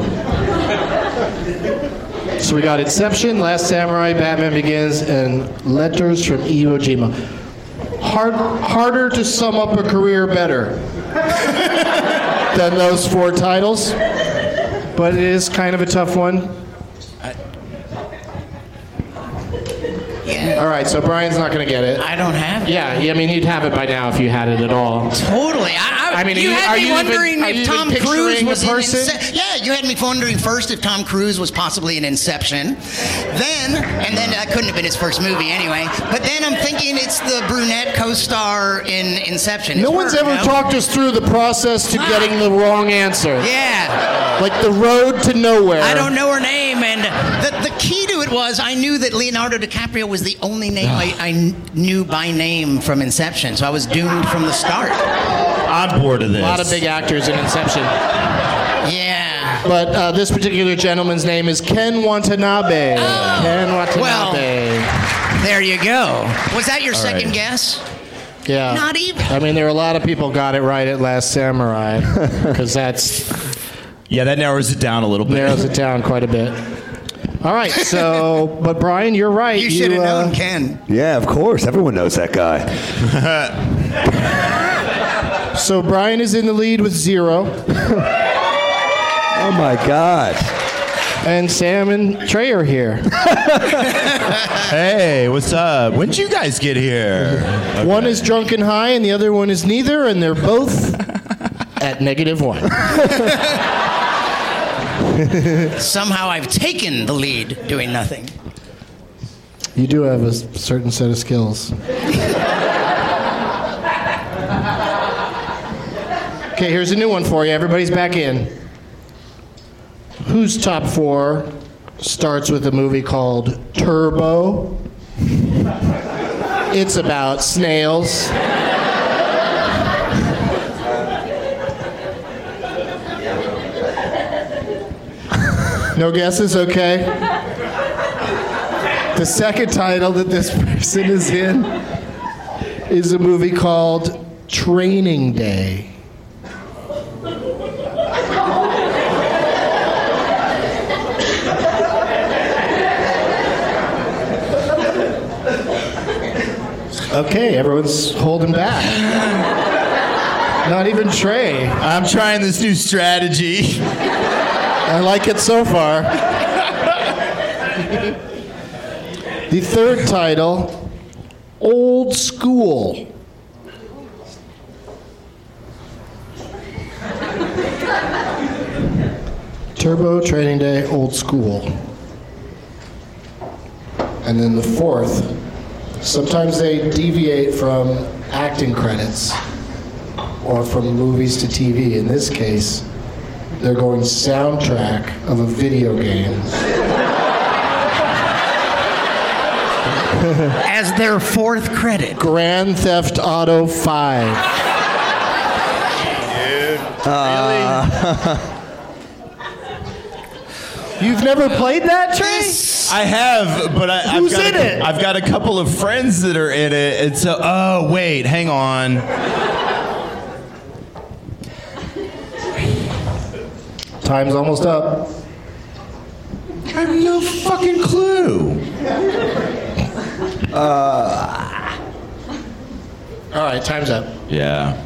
So we got Inception, Last Samurai, Batman Begins, and Letters from Iwo Jima. Hard, harder to sum up a career better than those four titles, but it is kind of a tough one. All right, so Brian's not going to get it. I don't have it. Yeah, yeah, I mean, you'd have it by now if you had it at all. Totally. I, I, I mean, you are you- had me even- wondering are if Tom Cruise was in person? Ince- Yeah, you had me wondering first if Tom Cruise was possibly in Inception. Then, and then that couldn't have been his first movie anyway. But then I'm thinking it's the brunette co-star in Inception. No It's one's her, ever no? talked us through the process to Ah. getting the wrong answer. Yeah. Like the road to nowhere. I don't know her name. And the, the key to it was I knew that Leonardo DiCaprio was the only name I, I knew by name from Inception, so I was doomed from the start. I'm bored of this. A lot of big actors in Inception. Yeah. But uh, this particular gentleman's name is Ken Watanabe. Oh. Ken Watanabe. Well, there you go. Was that your second right. guess? yeah. not even. I mean, there are a lot of people got it right at Last Samurai because that's Yeah, that narrows it down a little bit. narrows it down quite a bit. All right, so but Brian, you're right. You should have uh, known Ken. Yeah, of course. Everyone knows that guy. So Brian is in the lead with zero. oh my God. and Sam and Trey are here. Hey, what's up? When did you guys get here? One is drunk and high, and the other one is neither, and they're both at negative one. Somehow I've taken the lead doing nothing. You do have a certain set of skills. Okay, here's a new one for you. Everybody's back in. Whose top four starts with a movie called Turbo? It's about snails. No guesses? Okay. The second title that this person is in is a movie called Training Day. Okay, everyone's holding back. Not even Trey. I'm trying this new strategy. I like it so far. the third title, Old School. Turbo Training Day, Old School. And then the fourth, sometimes they deviate from acting credits or from movies to TV. In this case, they're going soundtrack of a video game. As their fourth credit. Grand Theft Auto 5. Uh, You've never played that, Trace? I have, but I, Who's I've got in a, it? I've got a couple of friends that are in it, and so oh wait, hang on. Time's almost up. I have no fucking clue. Uh, all right, time's up. Yeah.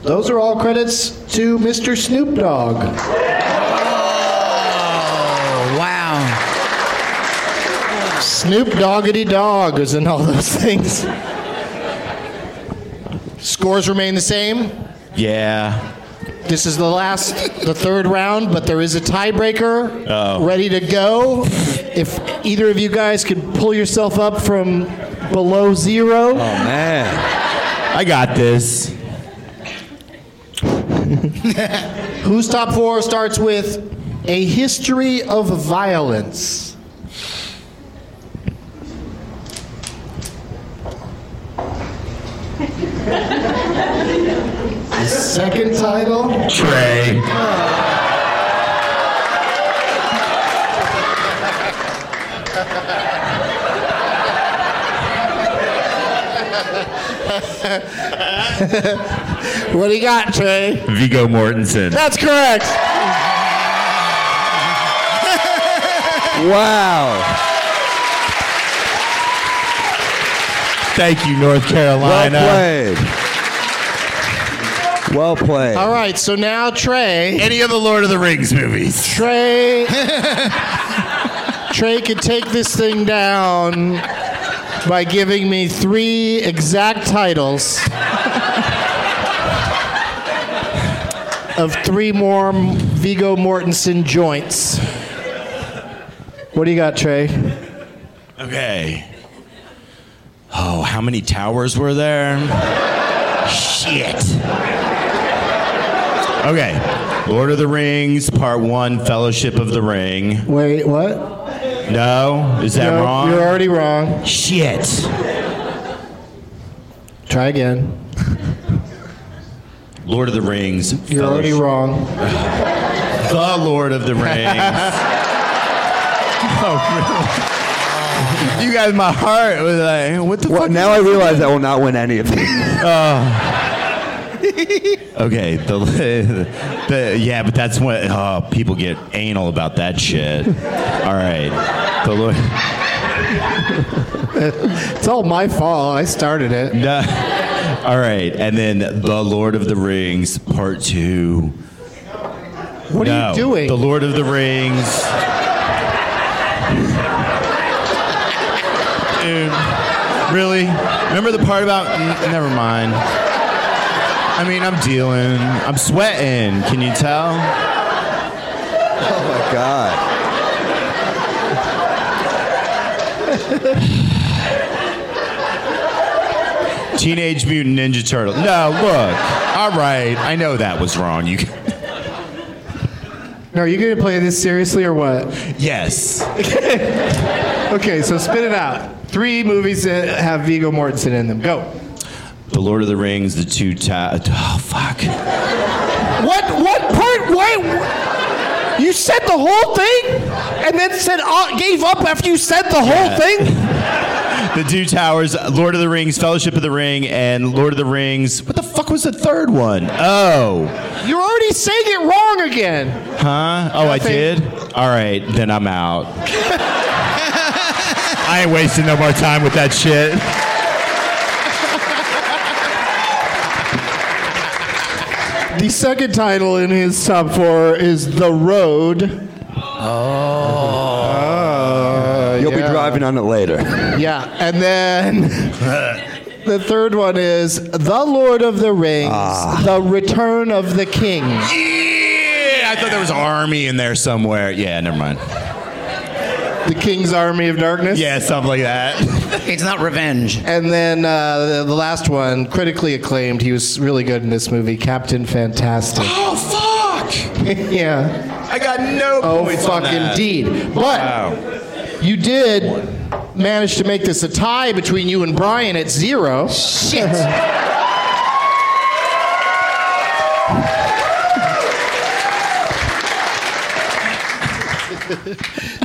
Those are all credits to Mr. Snoop Dogg. Oh, wow. Snoop Doggity Dog is in all those things. Scores remain the same. Yeah. This is the last, the third round, but there is a tiebreaker Oh. ready to go. If either of you guys could pull yourself up from below zero. Oh man. I got this. Whose top four starts with a history of violence? Second title. Trey. What do you got, Trey? Viggo Mortensen. That's correct. Wow. Thank you, North Carolina. Well Carolina. played. Well played. All right, so now Trey. Any of the Lord of the Rings movies? Trey. Trey could take this thing down by giving me three exact titles of three more Viggo Mortensen joints. What do you got, Trey? Okay. Oh, how many towers were there? Shit. Okay. Lord of the Rings, Part One, Fellowship of the Ring. Wait, what? No, is that No, wrong? You're already wrong. Shit. Try again. Lord of the Rings. You're already wrong. The Lord of the Rings. oh, really? You guys, my heart was like, what the Well, fuck? now I realize I will not win any of these. Uh, Okay, the, the yeah, but that's when oh, people get anal about that shit. All right, the Lord. It's all my fault. I started it. No. All right, and then the Lord of the Rings Part Two. What are you doing? The Lord of the Rings. Dude, really? Remember the part about? n- Never mind. I mean, I'm dealing. I'm sweating. Can you tell? Oh my god. Teenage Mutant Ninja Turtle. No, look. All right, I know that was wrong. You. Now, are you going to play this seriously or what? Yes. Okay, so spit it out. Three movies that have Viggo Mortensen in them. Go. The Lord of the Rings, the two ta- Oh fuck. What? What part? Why? You said the whole thing, and then said uh, gave up after you said the Yeah. whole thing. The Two Towers, Lord of the Rings, Fellowship of the Ring, and Lord of the Rings. What the fuck was the third one? Oh, You're already saying it wrong again. huh? Oh, I Nothing. did. All right, then I'm out. I ain't wasting no more time with that shit. The second title in his top four is The Road. Oh. Ah, You'll be driving on it later. Yeah, and then the third one is The Lord of the Rings, ah. The Return of the King. Yeah, I thought there was an army in there somewhere. Yeah, never mind. The King's Army of Darkness. Yeah, something like that. It's not revenge. And then uh, the, the last one, critically acclaimed. He was really good in this movie, Captain Fantastic. Oh fuck! yeah. I got no Oh, points on fuck that. indeed. But Wow. you did manage to make this a tie between you and Brian at zero. Shit.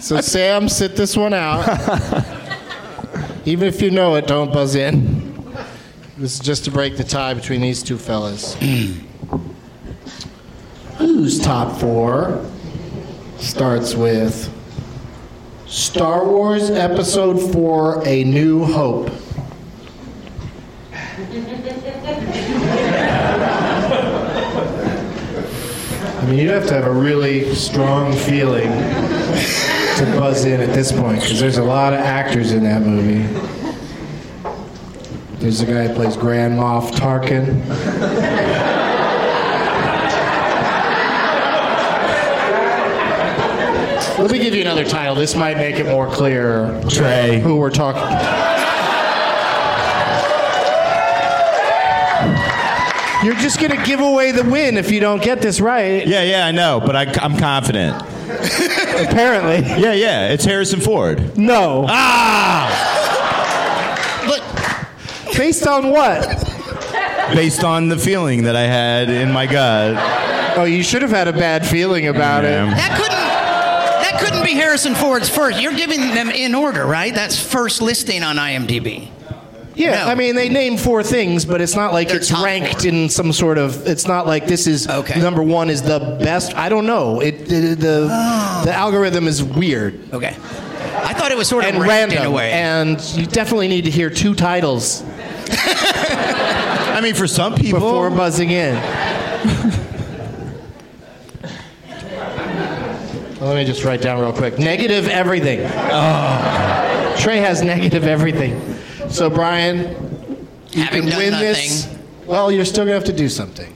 So Sam, sit this one out. Even if you know it, don't buzz in. This is just to break the tie between these two fellas. Who's top four starts with Star Wars Episode 4 A New Hope. I mean, you'd have to have a really strong feeling to buzz in at this point because there's a lot of actors in that movie. There's a guy who plays Grand Moff Tarkin. Let me give you another title. This might make it more clear Trey. who we're talking. You're just gonna give away the win if you don't get this right. Yeah, yeah, I know, but I, I'm confident. Apparently, Yeah, yeah, it's Harrison Ford. no. Ah! But Based on what? Based on the feeling that I had in my gut. Oh, you should have had a bad feeling about it. That couldn't that couldn't be Harrison Ford's first. You're giving them in order, right? That's first listing on IMDb. Yeah, No. I mean they name four things, but it's not like it's top ranked four. in some sort of. It's not like this is Okay. number one is the best. I don't know. It the the, Oh. the algorithm is weird Okay. I thought it was sort of and ranked random, in a way. and you definitely need to hear two titles I mean, for some people. before buzzing in. Let me just write down real quick. Negative everything. Oh. Trey has negative everything. So Brian, you Having can done win nothing. this. Well, you're still gonna have to do something.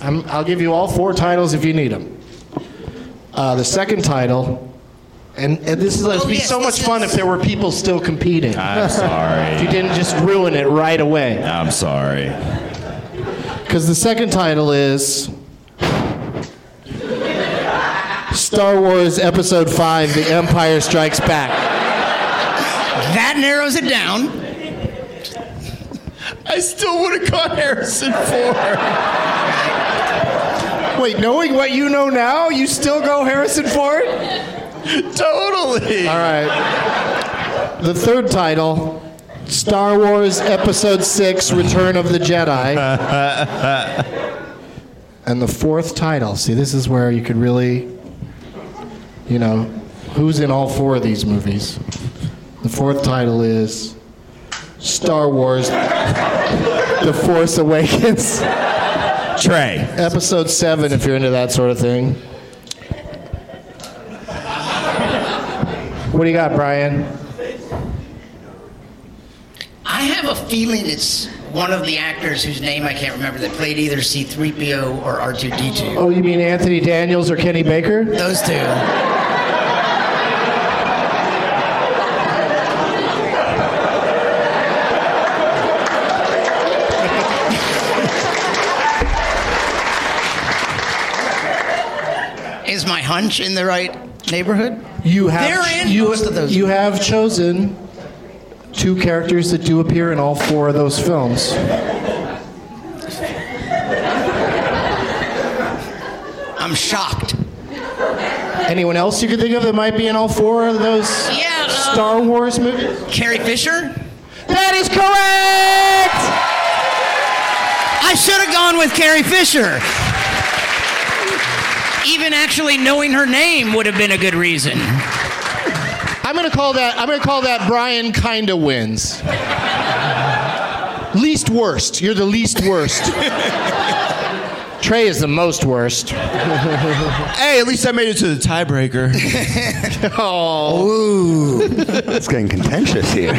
I'm, I'll give you all four titles if you need them. Uh, the second title, and, and this is it'd Oh, be yes, so this much fun if there were people still competing. I'm if you sorry. didn't just ruin it right away. I'm sorry. Because the second title is Star Wars Episode 5 The Empire Strikes Back. That narrows it down. I still would have gone Harrison Ford. Wait, knowing what you know now, you still go Harrison Ford? Totally. All right. The third title Star Wars Episode 6 Return of the Jedi. and the fourth title, see, this is where you could really, you know, who's in all four of these movies? The fourth title is Star Wars The Force Awakens. Trey. Episode 7, if you're into that sort of thing. What do you got, Brian? I have a feeling it's one of the actors whose name I can't remember that played either C3PO or R2D2. Oh, you mean Anthony Daniels or Kenny Baker? Those two. Hunch in the right neighborhood? You have They're in you, most of those you have chosen two characters that do appear in all four of those films. I'm shocked. Anyone else you could think of that might be in all four of those Yeah, uh, Star Wars movies? Carrie Fisher? That is correct! I should have gone with Carrie Fisher. Even actually knowing her name would have been a good reason. I'm gonna call that I'm gonna call that Brian kinda wins. least worst. You're the least worst. Trey is the most worst. Hey, at least I made it to the tiebreaker. oh. It's getting contentious here.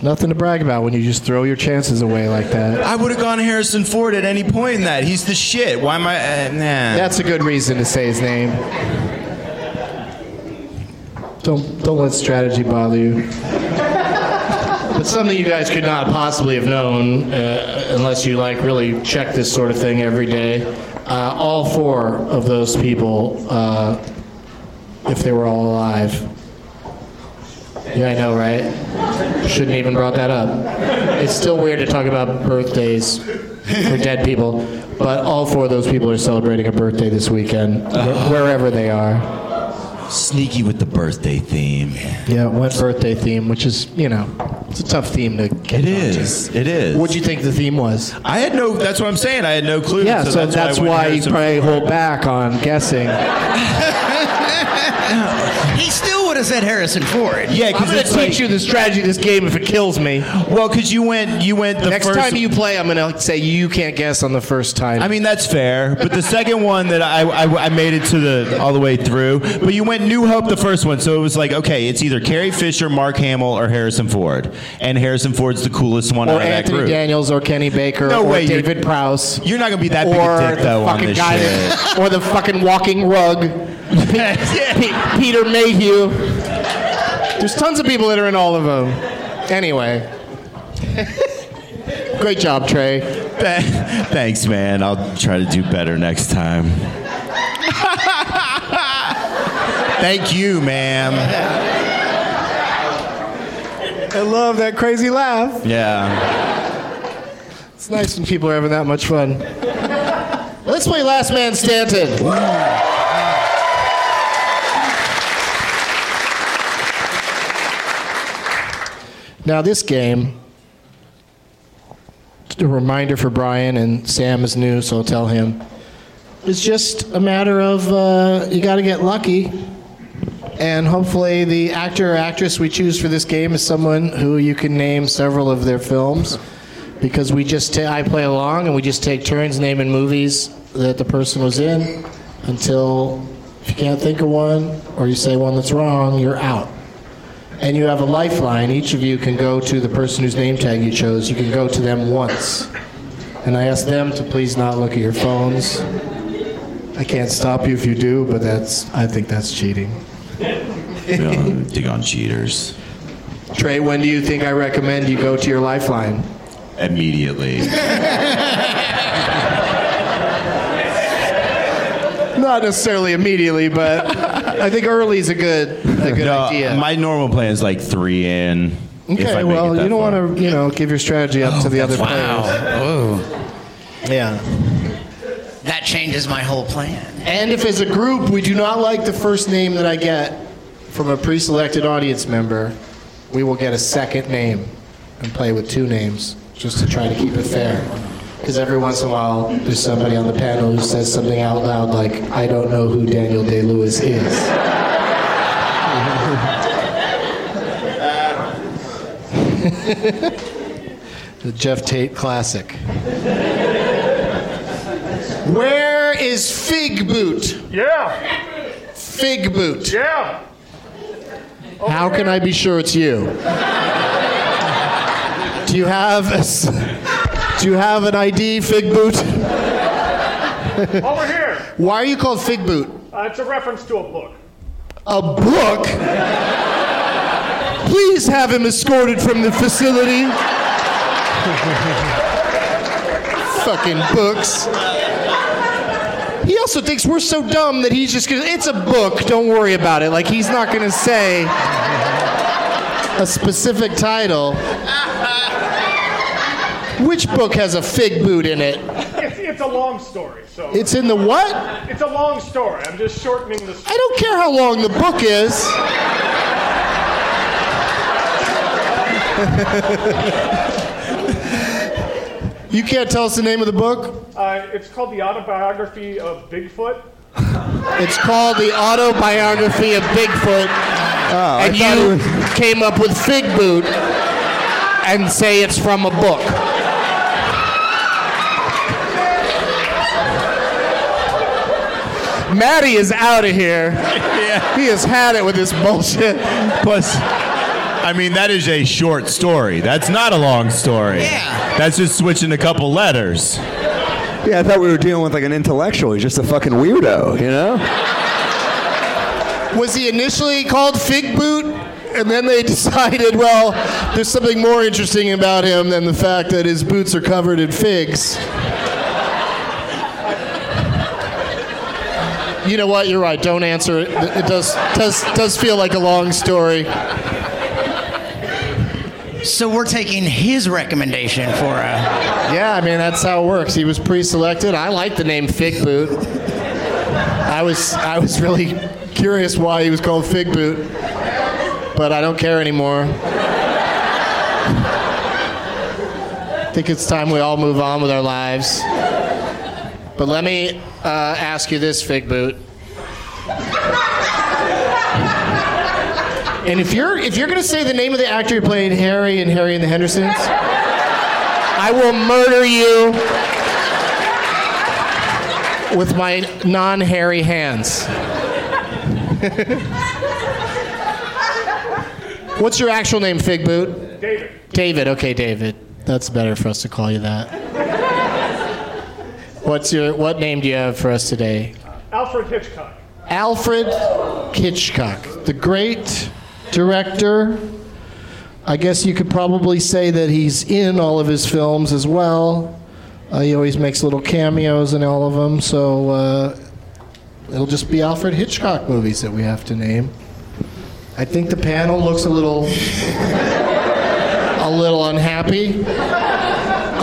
It's nothing to brag about when you just throw your chances away like that. I would have gone Harrison Ford at any point in that. He's the shit. Why am I? Uh, nah. That's a good reason to say his name. Don't don't let strategy bother you. But something you guys could not possibly have known uh, unless you like really check this sort of thing every day. Uh, all four of those people, uh, if they were all alive. Yeah, I know, right? Shouldn't even brought that up. It's still weird to talk about birthdays for dead people, but all four of those people are celebrating a birthday this weekend, wh- wherever they are. Sneaky with the birthday theme. Yeah, went birthday theme, which is, you know, it's a tough theme to get It is. It is. What'd you think the theme was? I had no. That's what I'm saying. I had no clue. Yeah, so, that's, I went why you Harrison probably hold back on guessing. He still have said Harrison Ford. Yeah, I'm because going to it's teach like, you the strategy of this game if it kills me. well, because you went. You went the Next first. time you play, I'm going to say you can't guess on the first time. I mean that's fair, but the second one that I, I, I made it to the all the way through. But you went New Hope the first one, so it was like okay, it's either Carrie Fisher, Mark Hamill, or Harrison Ford, and Harrison Ford's the coolest one or out of that Anthony group. Daniels or Kenny Baker No or way, you're- David Prowse. You're not gonna be that big or a dick the though on fucking this guy shit. that- or the fucking walking rug, Pe- Peter Mayhew. There's tons of people that are in all of them. Anyway, great job, Trey. Thanks, man. I'll try to do better next time. Thank you, ma'am. I love that crazy laugh. Yeah. It's nice when people are having that much fun. Let's play Last Man Stanton. Now, this game, a reminder for Brian, and Sam is new, so I'll tell him. It's just a matter of uh, you got to get lucky. And hopefully, the actor or actress we choose for this game is someone who you can name several of their films. Because we just ta- I play along and we just take turns naming movies that the person was in until if you can't think of one or you say one that's wrong, you're out. And you have a lifeline. Each of you can go to the person whose name tag you chose. You can go to them once. And I ask them to please not look at your phones. I can't stop you if you do, but that's I think that's cheating. Yeah, dig on cheaters Trey, when do you think I recommend you go to your lifeline? immediately. Not necessarily immediately, but I think early's a good a good No, idea. my normal plan is like three in. okay, well, you don't want to, you know, give your strategy up to the oh, other Wow. players. Oh, Yeah. that changes my whole plan. And if as a group we do not like the first name that I get from a pre-selected audience member, we will get a second name and play with two names just to try to keep it fair. Because every once in a while, there's somebody on the panel who says something out loud like, I don't know who Daniel Day Lewis is. the Jeff Tate classic. Where is Fig Boot? Yeah, Fig Boot. yeah. How can I be sure it's you? Do you have a, Do you have an ID, Fig Boot? Over here. Why are you called Fig Boot? Uh, it's a reference to a book. A book? Please have him escorted from the facility. Fucking books. He also thinks we're so dumb that he's just gonna. It's a book. Don't worry about it. Like he's not gonna say a specific title. Which book has a fig boot in it? It's, it's a long story, so. It's in the what? It's a long story. I'm just shortening the I don't care how long the book is. you can't tell us the name of the book? Uh, it's called The Autobiography of Bigfoot. It's called The Autobiography of Bigfoot. Oh, and you came up with Fig Boot and say it's from a book. Maddie is out of here. He has had it with this bullshit. Plus, I mean, that is a short story. That's not a long story. Yeah. That's just switching a couple letters. Yeah, I thought we were dealing with like an intellectual. He's just a fucking weirdo, you know? Was he initially called Fig Boot? And then they decided, well, there's something more interesting about him than the fact that his boots are covered in figs. You know what? You're right. Don't answer it. It does does does feel like a long story. So we're taking his recommendation for a. Yeah, I mean that's how it works. He was pre-selected. I like the name Fig Boot. I was I was really curious why he was called Fig Boot, but I don't care anymore. I think it's time we all move on with our lives. But let me uh, ask you this, Fig Boot. And if you're if you're gonna say the name of the actor who played Harry and Harry and the Hendersons, I will murder you with my non-hairy hands. What's your actual name, Fig Boot? David. David. Okay, David. That's better for us to call you that. What's your what name do you have for us today? Alfred Hitchcock. Alfred Hitchcock, the great director. I guess you could probably say that he's in all of his films as well. Uh, he always makes little cameos in all of them, so uh, it'll just be Alfred Hitchcock movies that we have to name. I think the panel looks a little, a little unhappy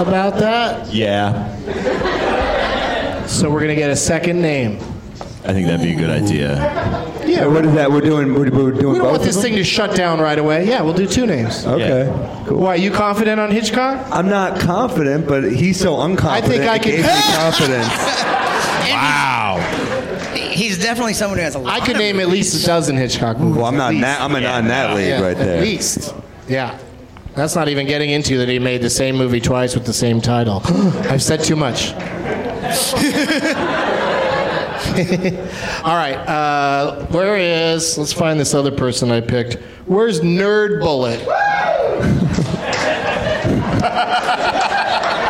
about that. Yeah. So we're gonna get a second name. I think that'd be a good idea. Yeah, what is that? We're doing. We're, we're doing We don't both want of this them? thing to shut down right away. Yeah, we'll do two names. Okay. Why? You confident on Hitchcock? I'm not confident, but he's so unconfident. I think I it can- gave me confidence. Wow. He's definitely someone who has a lot I could of name at least a dozen Hitchcock movies. Well, I'm not. in that, I'm not in that league Yeah, right there. At least. Yeah. That's not even getting into that he made the same movie twice with the same title. I've said too much. All right. Uh, where is? Let's find this other person I picked. Where's Nerd Bullet?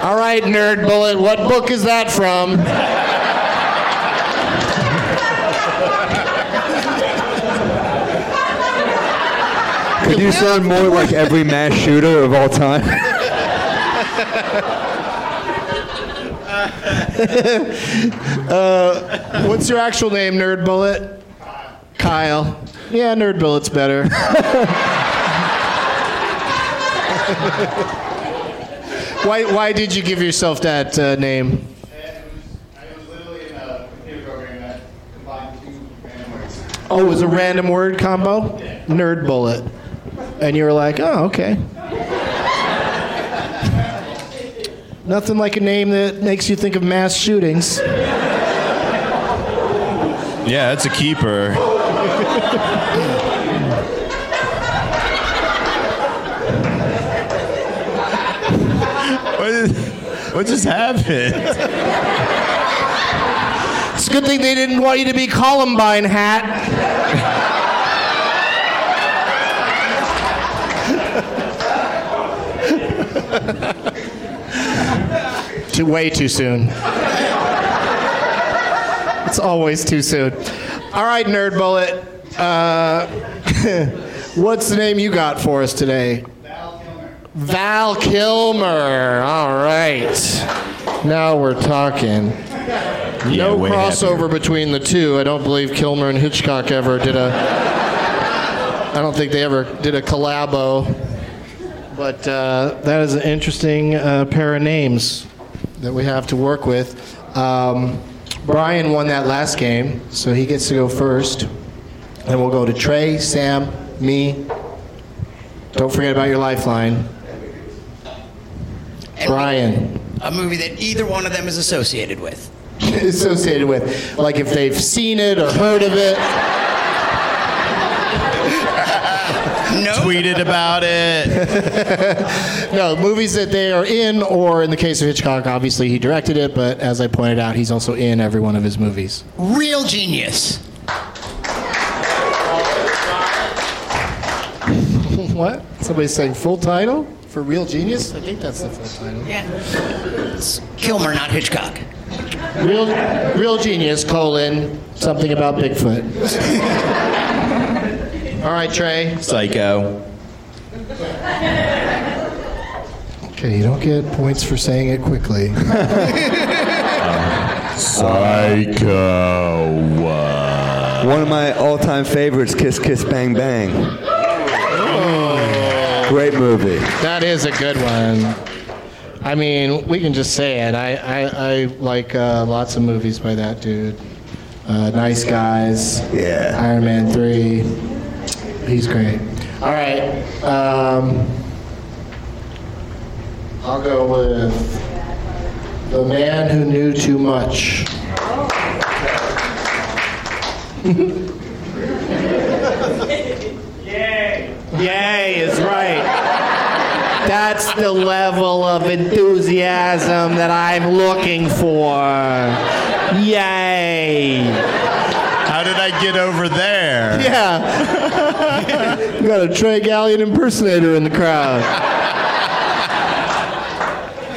All right, Nerd Bullet. What book is that from? Could you sound more like every mass shooter of all time? uh, what's your actual name, Nerd Bullet? Kyle. Yeah, Nerd Bullet's better. why, why did you give yourself that uh, name? Oh, it was a random word combo? Nerd Bullet. And you were like, oh, okay. Nothing like a name that makes you think of mass shootings. Yeah, that's a keeper. what, is, what just happened? It's a good thing they didn't want you to be Columbine hat. too way too soon. It's always too soon. All right, Nerd Bullet. Uh, what's the name you got for us today? Val Kilmer. Val Kilmer. All right. Now we're talking. no way crossover between the two. I don't believe Kilmer and Hitchcock ever did a. I don't think they ever did a collabo. But uh, that is an interesting uh, pair of names that we have to work with. Um, Brian won that last game, so he gets to go first. And we'll go to Trey, Sam, me. Don't forget about your lifeline. Brian. A movie that either one of them is associated with. associated with. Like if they've seen it or heard of it. No. Tweeted about it. no, movies that they are in, or in the case of Hitchcock, obviously he directed it, but as I pointed out, he's also in every one of his movies. Real genius. what? Somebody's saying full title for Real Genius? I think that's the full title. Yeah. It's Kilmer, not Hitchcock. Real, real Genius, colon, something about Bigfoot. All right, Trey. Psycho. Okay, you don't get points for saying it quickly. Psycho. One of my all-time favorites, Kiss Kiss Bang Bang. Great movie. That is a good one. I mean, we can just say it. I, I, I like uh, lots of movies by that dude. Uh, nice Guys. Yeah. Iron Man 3. He's great. All right. Um, I'll go with The Man Who Knew Too Much. Yay Yay is right. That's the level of enthusiasm that I'm looking for. Yay. How did I get over there? Yeah. We got a Trey Galyon impersonator in the crowd.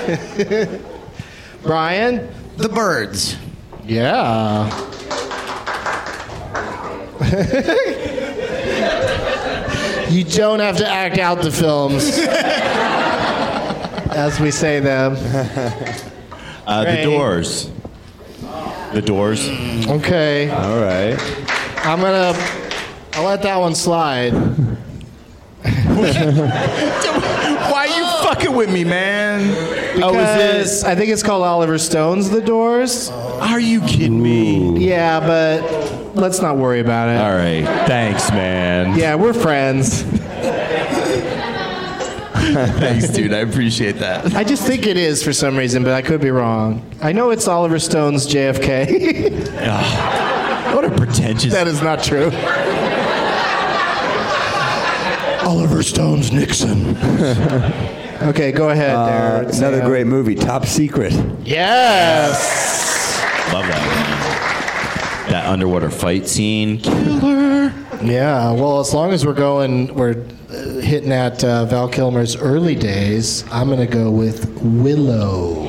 Brian? The Birds. Yeah. you don't have to act out the films as we say them. Uh, the Doors. The Doors. Okay. All right. I'm gonna. I'll let that one slide. Why are you fucking with me, man? oh, Because is I think it's called Oliver Stone's The Doors. Are you kidding me? Yeah, but let's not worry about it. All right. Thanks, man. Yeah, we're friends. Thanks, dude. I appreciate that. I just think it is for some reason, but I could be wrong. I know it's Oliver Stone's JFK. What a pretentious. that is not true. Oliver Stone's Nixon. okay, go ahead Uh, there. another Sam. great movie, Top Secret. Yes. Love that. That underwater fight scene. Killer. Yeah, well, as long as we're going, we're uh, hitting at uh, Val Kilmer's early days, I'm going to go with Willow.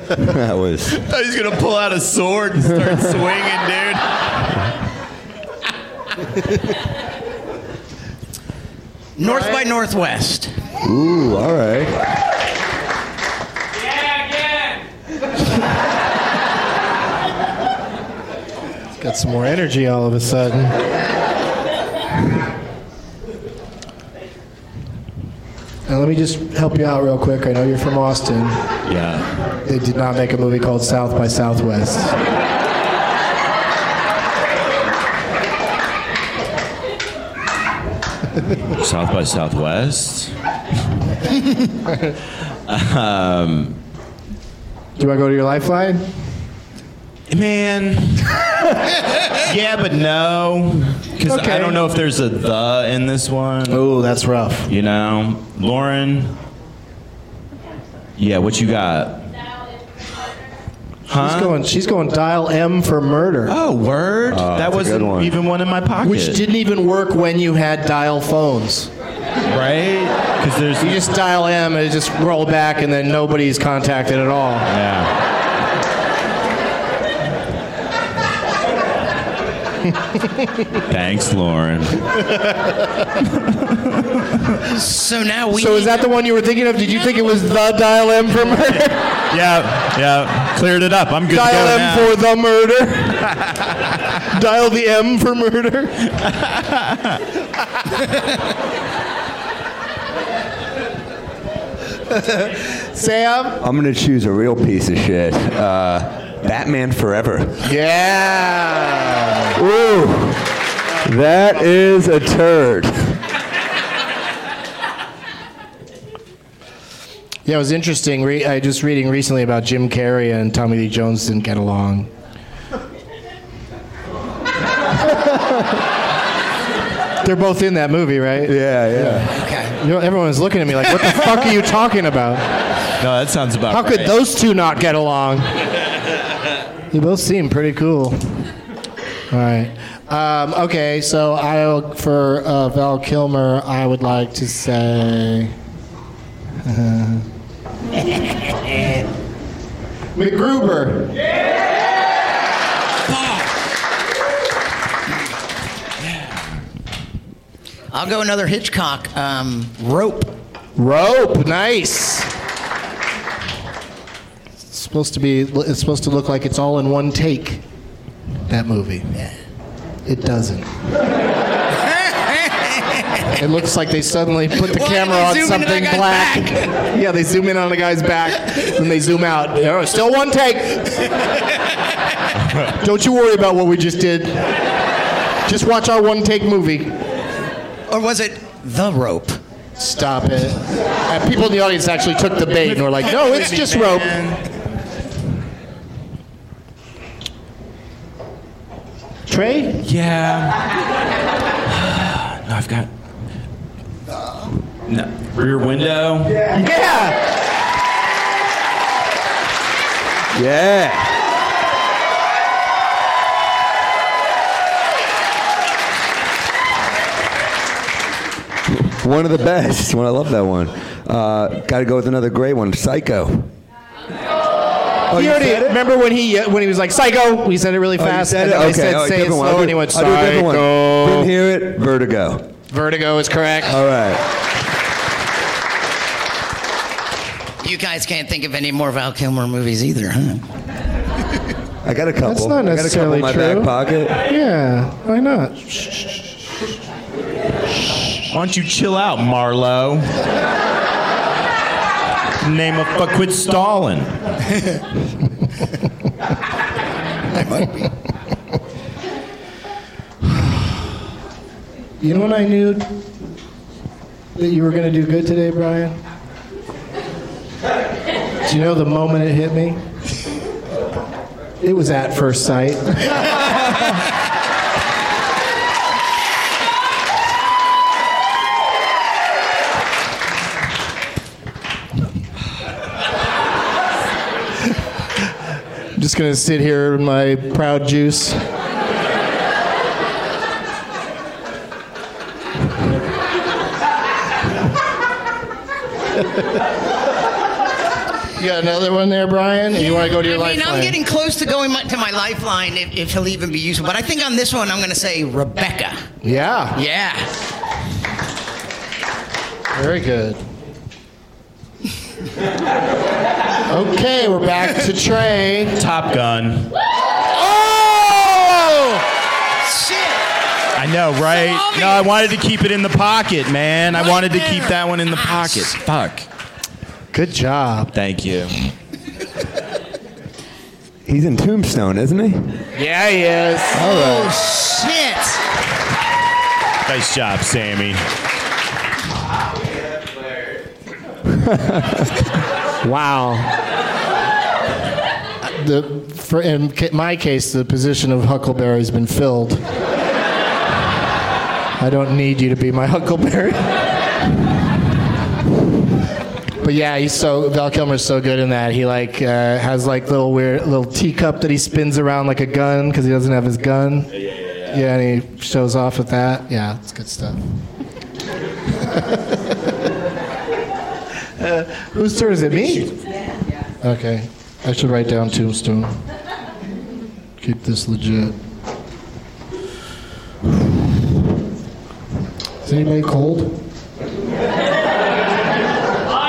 That was. I thought he was gonna pull out a sword and start swinging, dude. North by Northwest. Ooh, all right. Yeah, again. Got some more energy all of a sudden. Now, let me just help you out real quick. I know you're from Austin. Yeah. They did not make a movie called South by Southwest. South by Southwest. um, Do I go to your lifeline? man. yeah, but no. Because I don't know if there's a the in this one. Oh, that's rough. You know, Lauren. Yeah, what you got? Huh? She's going. She's going. Dial M for murder. Oh, word. Ah, that that's a good wasn't one. even one in my pocket. Which didn't even work when you had dial phones. right? Because there's You just dial M and it just roll back, and then nobody's contacted at all. yeah. Thanks, Lauren. So now we. So is that the one you were thinking of? Did you think it was the dial M for murder? Yeah, yeah. Cleared it up. I'm good dial to go M now. for the murder. dial the M for murder. Sam. I'm gonna choose a real piece of shit. Uh, Batman Forever. Yeah. Ooh, that is a turd. Yeah, it was interesting. Re- I just reading recently about Jim Carrey and Tommy Lee Jones didn't get along. They're both in that movie, right? Yeah, yeah. Okay. You know, everyone's looking at me like, "What the fuck are you talking about? No, that sounds about How could those two not get along?" You both seem pretty cool. All right. Um, okay, so I for uh, Val Kilmer, I would like to say. MacGruber. I'll go another Hitchcock. Um, rope. Rope, nice. It's supposed to be. It's supposed to look like it's all in one take. That movie. Yeah. It doesn't. It looks like they suddenly put the Why camera on something black. yeah, they zoom in on the guy's back, then they zoom out. Oh, still one take. Don't you worry about what we just did. Just watch our one take movie. Or was it the rope? Stop it. And people in the audience actually took the bait and were like, no, it's just rope. Trey? Yeah. no, I've got. No. Rear window. Yeah. Yeah. One of the best. One I love that one. Uh, Got to go with another great one. Psycho. Oh, he you already said it? remember when he uh, when he was like psycho. We said it really Oh, fast. said and it? then I Okay. said all right, say it different one. slow, I'll and do- he went I'll do a different one. Didn't hear it. Vertigo. Vertigo is correct. All right. You guys can't think of any more Val Kilmer movies either, huh? I got a couple. That's not I got a couple necessarily in my true. back pocket. Yeah, why not? Why don't you chill out, Marlowe? Name a fuck, quit stalling. I might be. You know when I knew that you were going to do good today, Brian? Do you know the moment it hit me? It was at first sight. just going to sit here in my proud juice. You got another one there, Brian? you want to go to your lifeline I mean, lifeline? I'm getting close to going my, to my lifeline if, if he'll even be useful. But I think on this one, I'm going to say Rebecca. Yeah. Yeah. Very good. Okay, we're back to Trey. Top Gun. Oh! Shit. I know, right? No, I wanted to keep it in the pocket, man. I wanted to keep that one in the pocket. Fuck. Good job. Thank you. He's in Tombstone, isn't he? Yeah, he is. Oh, Shit. Nice job, Sammy. wow. The for in my case, the position of Huckleberry's been filled. I don't need you to be my Huckleberry. But yeah, he's so Val Kilmer's so good in that. He like uh, has like little weird little teacup that he spins around like a gun because he doesn't have his gun. Yeah, yeah, yeah. Yeah, and he shows off with that. Yeah, it's good stuff. uh, whose turn is it? Me? Okay, I should write down Tombstone. Keep this legit. Is anybody cold?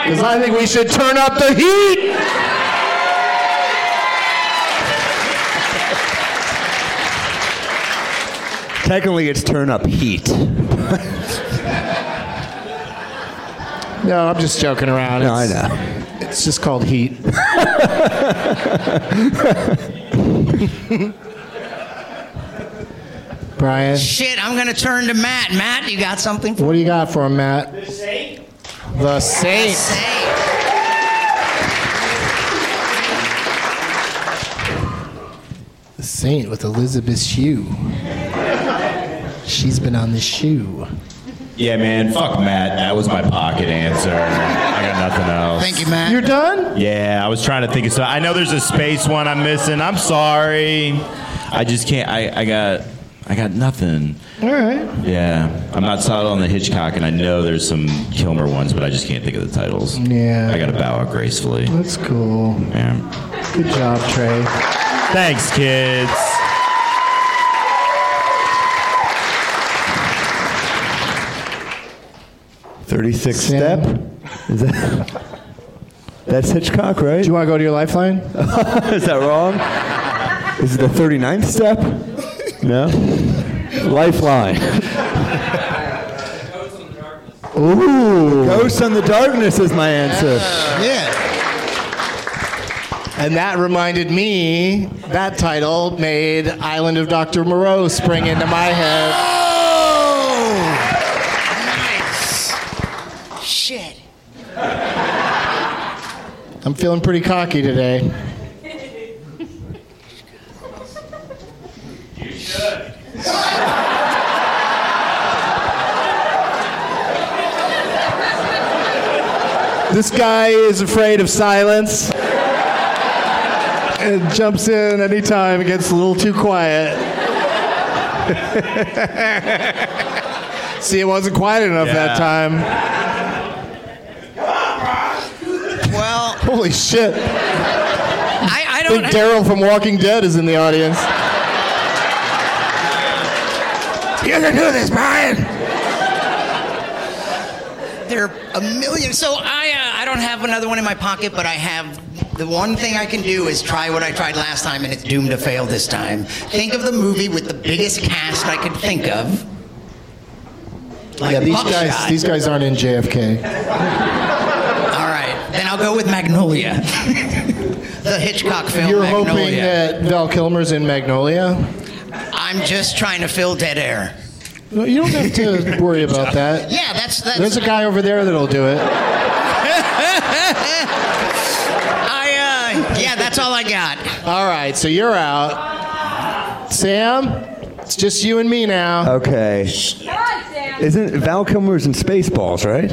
Because I think we should turn up the heat. Technically, it's turn up heat. No, I'm just joking around. No, I know. It's just called heat. Brian, Shit, I'm going to turn to Matt. Matt, you got something? what do you got for him, Matt? The Saint. The Saint. The Saint with Elizabeth Shue. She's been on the shoe. Yeah, man. Fuck Matt. That was my pocket answer. I got nothing else. Thank you, Matt. You're done? Yeah, I was trying to think of so. I know there's a space one I'm missing. I'm sorry. I just can't. I, I got. I got nothing. All right. Yeah, I'm not solid on the Hitchcock, and I know there's some Kilmer ones, but I just can't think of the titles. Yeah. I got to bow out gracefully. That's cool. Yeah. Good job, Trey. Thanks, kids. Thirty-six Sam? step. Is that? That's Hitchcock, right? Do you want to go to your lifeline? Is that wrong? Is it the 39th step? No. Lifeline. Ooh. Ghost on the Darkness is my answer. Yeah. And that reminded me, that title made Island of Dr. Moreau spring into my head. Shit. I'm feeling pretty cocky today. This guy is afraid of silence and jumps in anytime it gets a little too quiet. See, it wasn't quiet enough that time. Well, Holy shit. I, I I don't. think Daryl from Walking Dead is in the audience. You can do this, Brian. There are a million. So I, uh, I don't have another one in my pocket, but I have. The one thing I can do is try what I tried last time, and it's doomed to fail this time. Think of the movie with the biggest cast I could think of. Like yeah, these Buckshot. guys, these guys aren't in JFK. All right, then I'll go with Magnolia, the Hitchcock film. You're Magnolia. hoping that Val Kilmer's in Magnolia? I'm just trying to fill dead air. No, you don't have to worry about that. Yeah, that's that's. There's a guy over there that'll do it. I uh, yeah, that's all I got. All right, so you're out. Sam, it's just you and me now. Okay. Isn't Val Kilmer's in Spaceballs, right?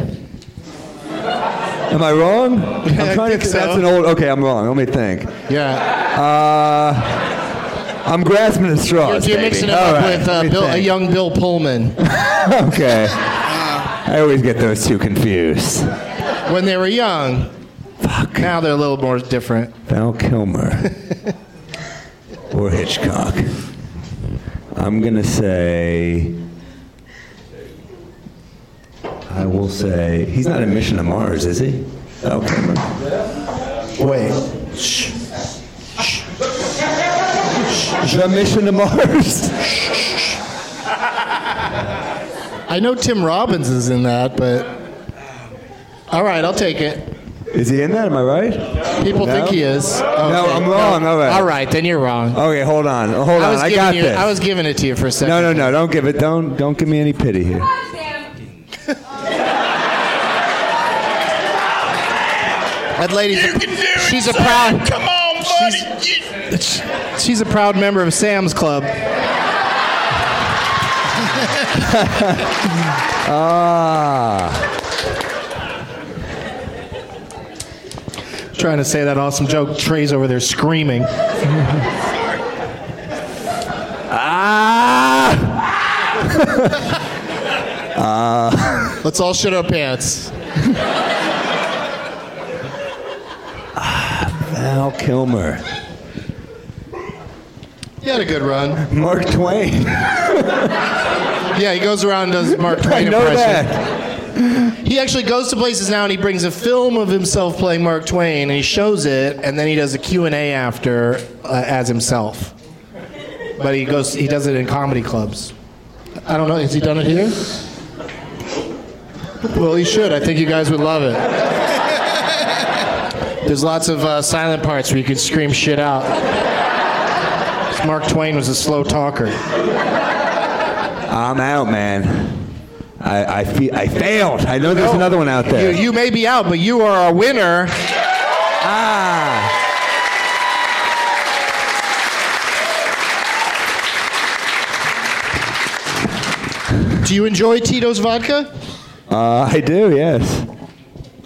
Am I wrong? I'm trying to think think. That's an old. Okay, I'm wrong. Let me think. Yeah. Uh, I'm grasping at straws. You're baby. mixing it up right, with uh, Bill, a young Bill Pullman okay. I always get those two confused. when they were young. Fuck. Now they're a little more different. Val Kilmer or Hitchcock. I'm gonna say. I will say he's not in Mission to Mars, is he? Oh, Val Kilmer. Wait. The Mission to Mars. I know Tim Robbins is in that, but all right, I'll take it. Is he in that? Am I right? People No? think he is. No, I'm wrong. All right. All right, then you're wrong. Okay, hold on. Hold I on. I got you, this. I was giving it to you for a second. no, no, no. Don't give it. Don't don't give me any pity here. That lady's a, she's a proud. Come on, buddy. She's, she's a proud member of Sam's Club. Ah. Trying to say that awesome joke. Trey's over there screaming. Ah. Let's all shit our pants. Val Kilmer. You had a good run. Mark Twain. Yeah, he goes around and does Mark Twain I know impression. that. He actually goes to places now and he brings a film of himself playing Mark Twain and he shows it and then he does a Q&A after uh, as himself. But he goes he does it in comedy clubs. I don't know, has he done it here? Well, he should. I think you guys would love it. There's lots of uh, silent parts where you can scream shit out. Mark Twain was a slow talker. I'm out, man. I I, feel, I failed. I know there's No. another one out there. You, you may be out, but you are a winner. ah. Do you enjoy Tito's vodka? Uh, I do. Yes.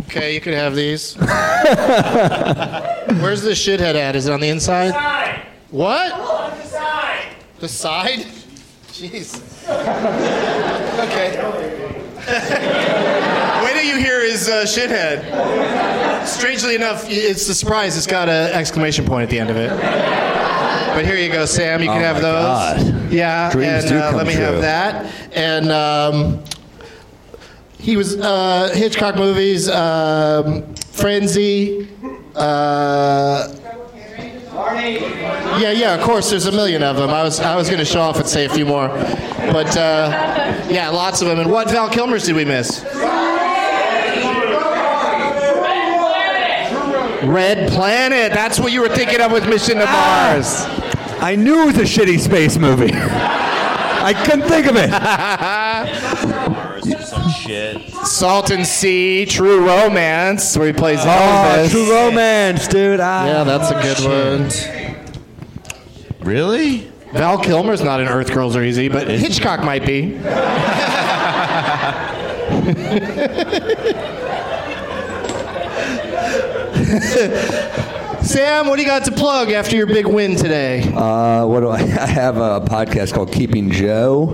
Okay, you can have these. Where's the shithead at? Is it on the inside? What? On the side. The side? Jeez. okay. Wait till you hear his uh, shithead. Strangely enough, it's the surprise. It's got an exclamation point at the end of it. But here you go, Sam. You can Oh have my those. God. Yeah, Dreams and do uh, come let me true. have that. And um, he was uh, Hitchcock movies, um, Frenzy. Uh, yeah, yeah, of course. There's a million of them. I was, I was going to show off and say a few more, but uh, yeah, lots of them. And what Val Kilmer's did we miss? Red Planet. That's what you were thinking of with Mission to Mars. I knew it was a shitty space movie. I couldn't think of it. Some shit. Salton Sea, True Romance, where he plays Oh, Elvis. True Romance, dude. Ah, Yeah, that's a good one. Really? Val Kilmer's not in Earth Girls Are Easy, but Hitchcock might be. Sam, what do you got to plug after your big win today? Uh, what do I? I have a podcast called Keeping Joe.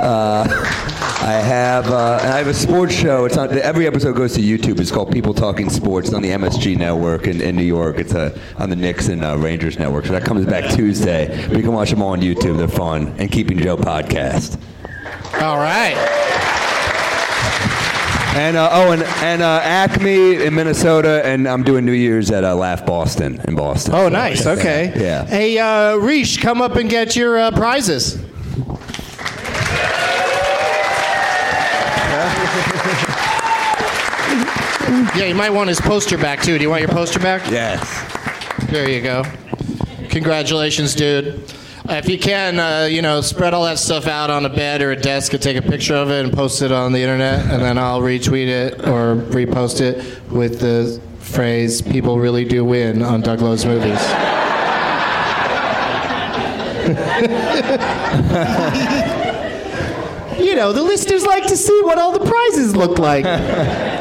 Uh, I have uh, I have a sports show. It's on every episode goes to YouTube. It's called People Talking Sports. It's on the MSG network in, in New York. It's uh, on the Knicks and uh, Rangers network. So that comes back Tuesday. But you can watch them all on YouTube. They're fun. And Keeping Joe podcast. All right. And uh, oh, and and uh, Acme in Minnesota, and I'm doing New Year's at uh, Laugh Boston in Boston. Oh, So nice. that Okay. Yeah. Hey, uh, Reesh, come up and get your uh, prizes. Yeah, you might want his poster back too. Do you want your poster back? Yes. There you go. Congratulations, dude. Uh, if you can, uh, you know, spread all that stuff out on a bed or a desk and take a picture of it and post it on the internet, and then I'll retweet it or repost it with the phrase "People really do win" on Doug Loves Movies. you know, the listeners like to see what all the prizes look like.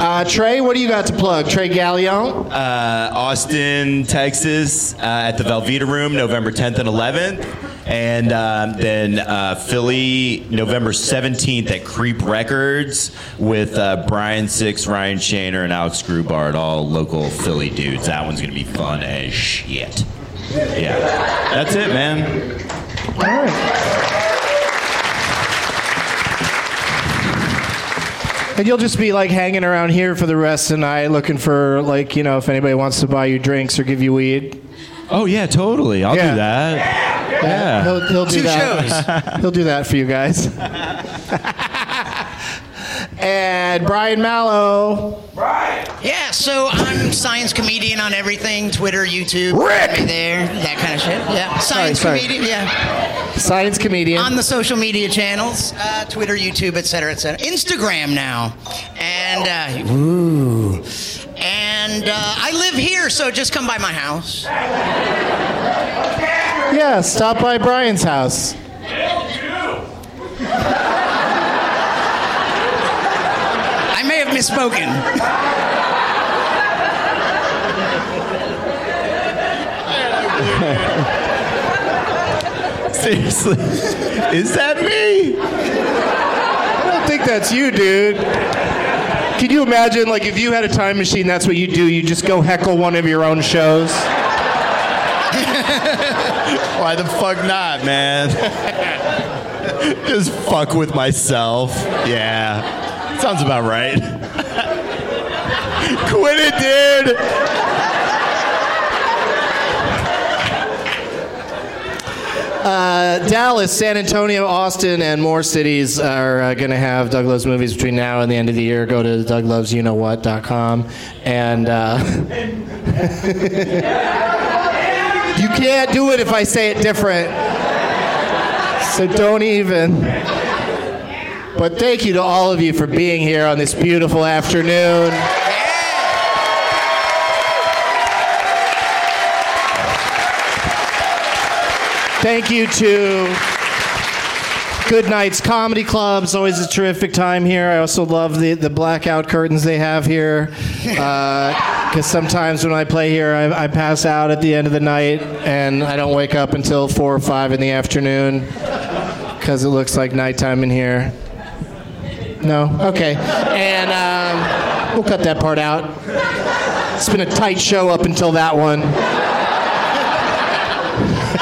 Uh, Trey, what do you got to plug? Trey Galyon. Uh, Austin, Texas, uh, at the Velveeta Room, November 10th and 11th. And um, then uh, Philly, November 17th at Creep Records with uh, Brian Six, Ryan Shaner, and Alex Grubart, all local Philly dudes. That one's going to be fun as shit. Yeah. That's it, man. All right. And you'll just be like hanging around here for the rest of the night, looking for like you know if anybody wants to buy you drinks or give you weed. Oh, yeah, totally. I'll Yeah. do that. Yeah. He'll, he'll do Two that. he'll do that for you guys. and Brian Malow. Brian. Yeah, so I'm science comedian on everything Twitter, YouTube. Rick! Me there, that kind of shit. Yeah, science sorry. comedian, yeah. Science comedian. On the social media channels uh, Twitter, YouTube, et cetera, et cetera. Instagram now. And, uh, ooh. And uh, I live here, so just come by my house. Yeah, stop by Brian's house. I misspoken. Seriously. Is that me? I don't think that's you, dude. Can you imagine, like, if you had a time machine, that's what you do? You just go heckle one of your own shows. Why the fuck not, man? Just fuck with myself. Yeah. Sounds about right. Quit it, dude. Uh, Dallas, San Antonio, Austin, and more cities are uh, going to have Doug Loves movies between now and the end of the year. Go to douglovesyouKnowWhat.com. And uh, you can't do it if I say it different. So don't even. But thank you to all of you for being here on this beautiful afternoon. Thank you to Goodnight's Comedy Club. It's always a terrific time here. I also love the, the blackout curtains they have here. Because sometimes when I play here, I, I pass out at the end of the night and I don't wake up until 4 or 5 in the afternoon because it looks like nighttime in here. No? Okay. And um, we'll cut that part out. It's been a tight show up until that one.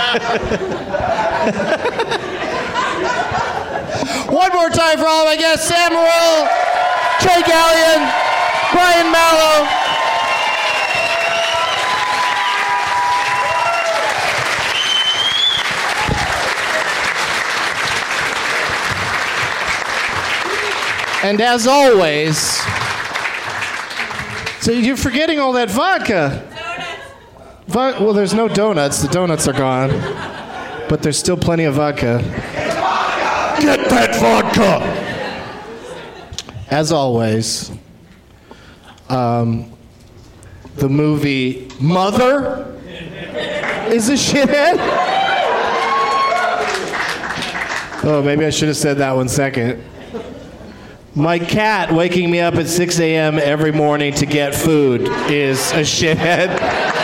One more time for all my guests Sam Morril, Trey Galyon, Brian Malow. And as always, so you're forgetting all that vodka. Vo- well, there's no donuts. The donuts are gone. But there's still plenty of vodka. Get that vodka! As always, um, the movie Mother is a shithead. Oh, maybe I should have said that one second. My cat waking me up at 6 a.m. every morning to get food is a shithead.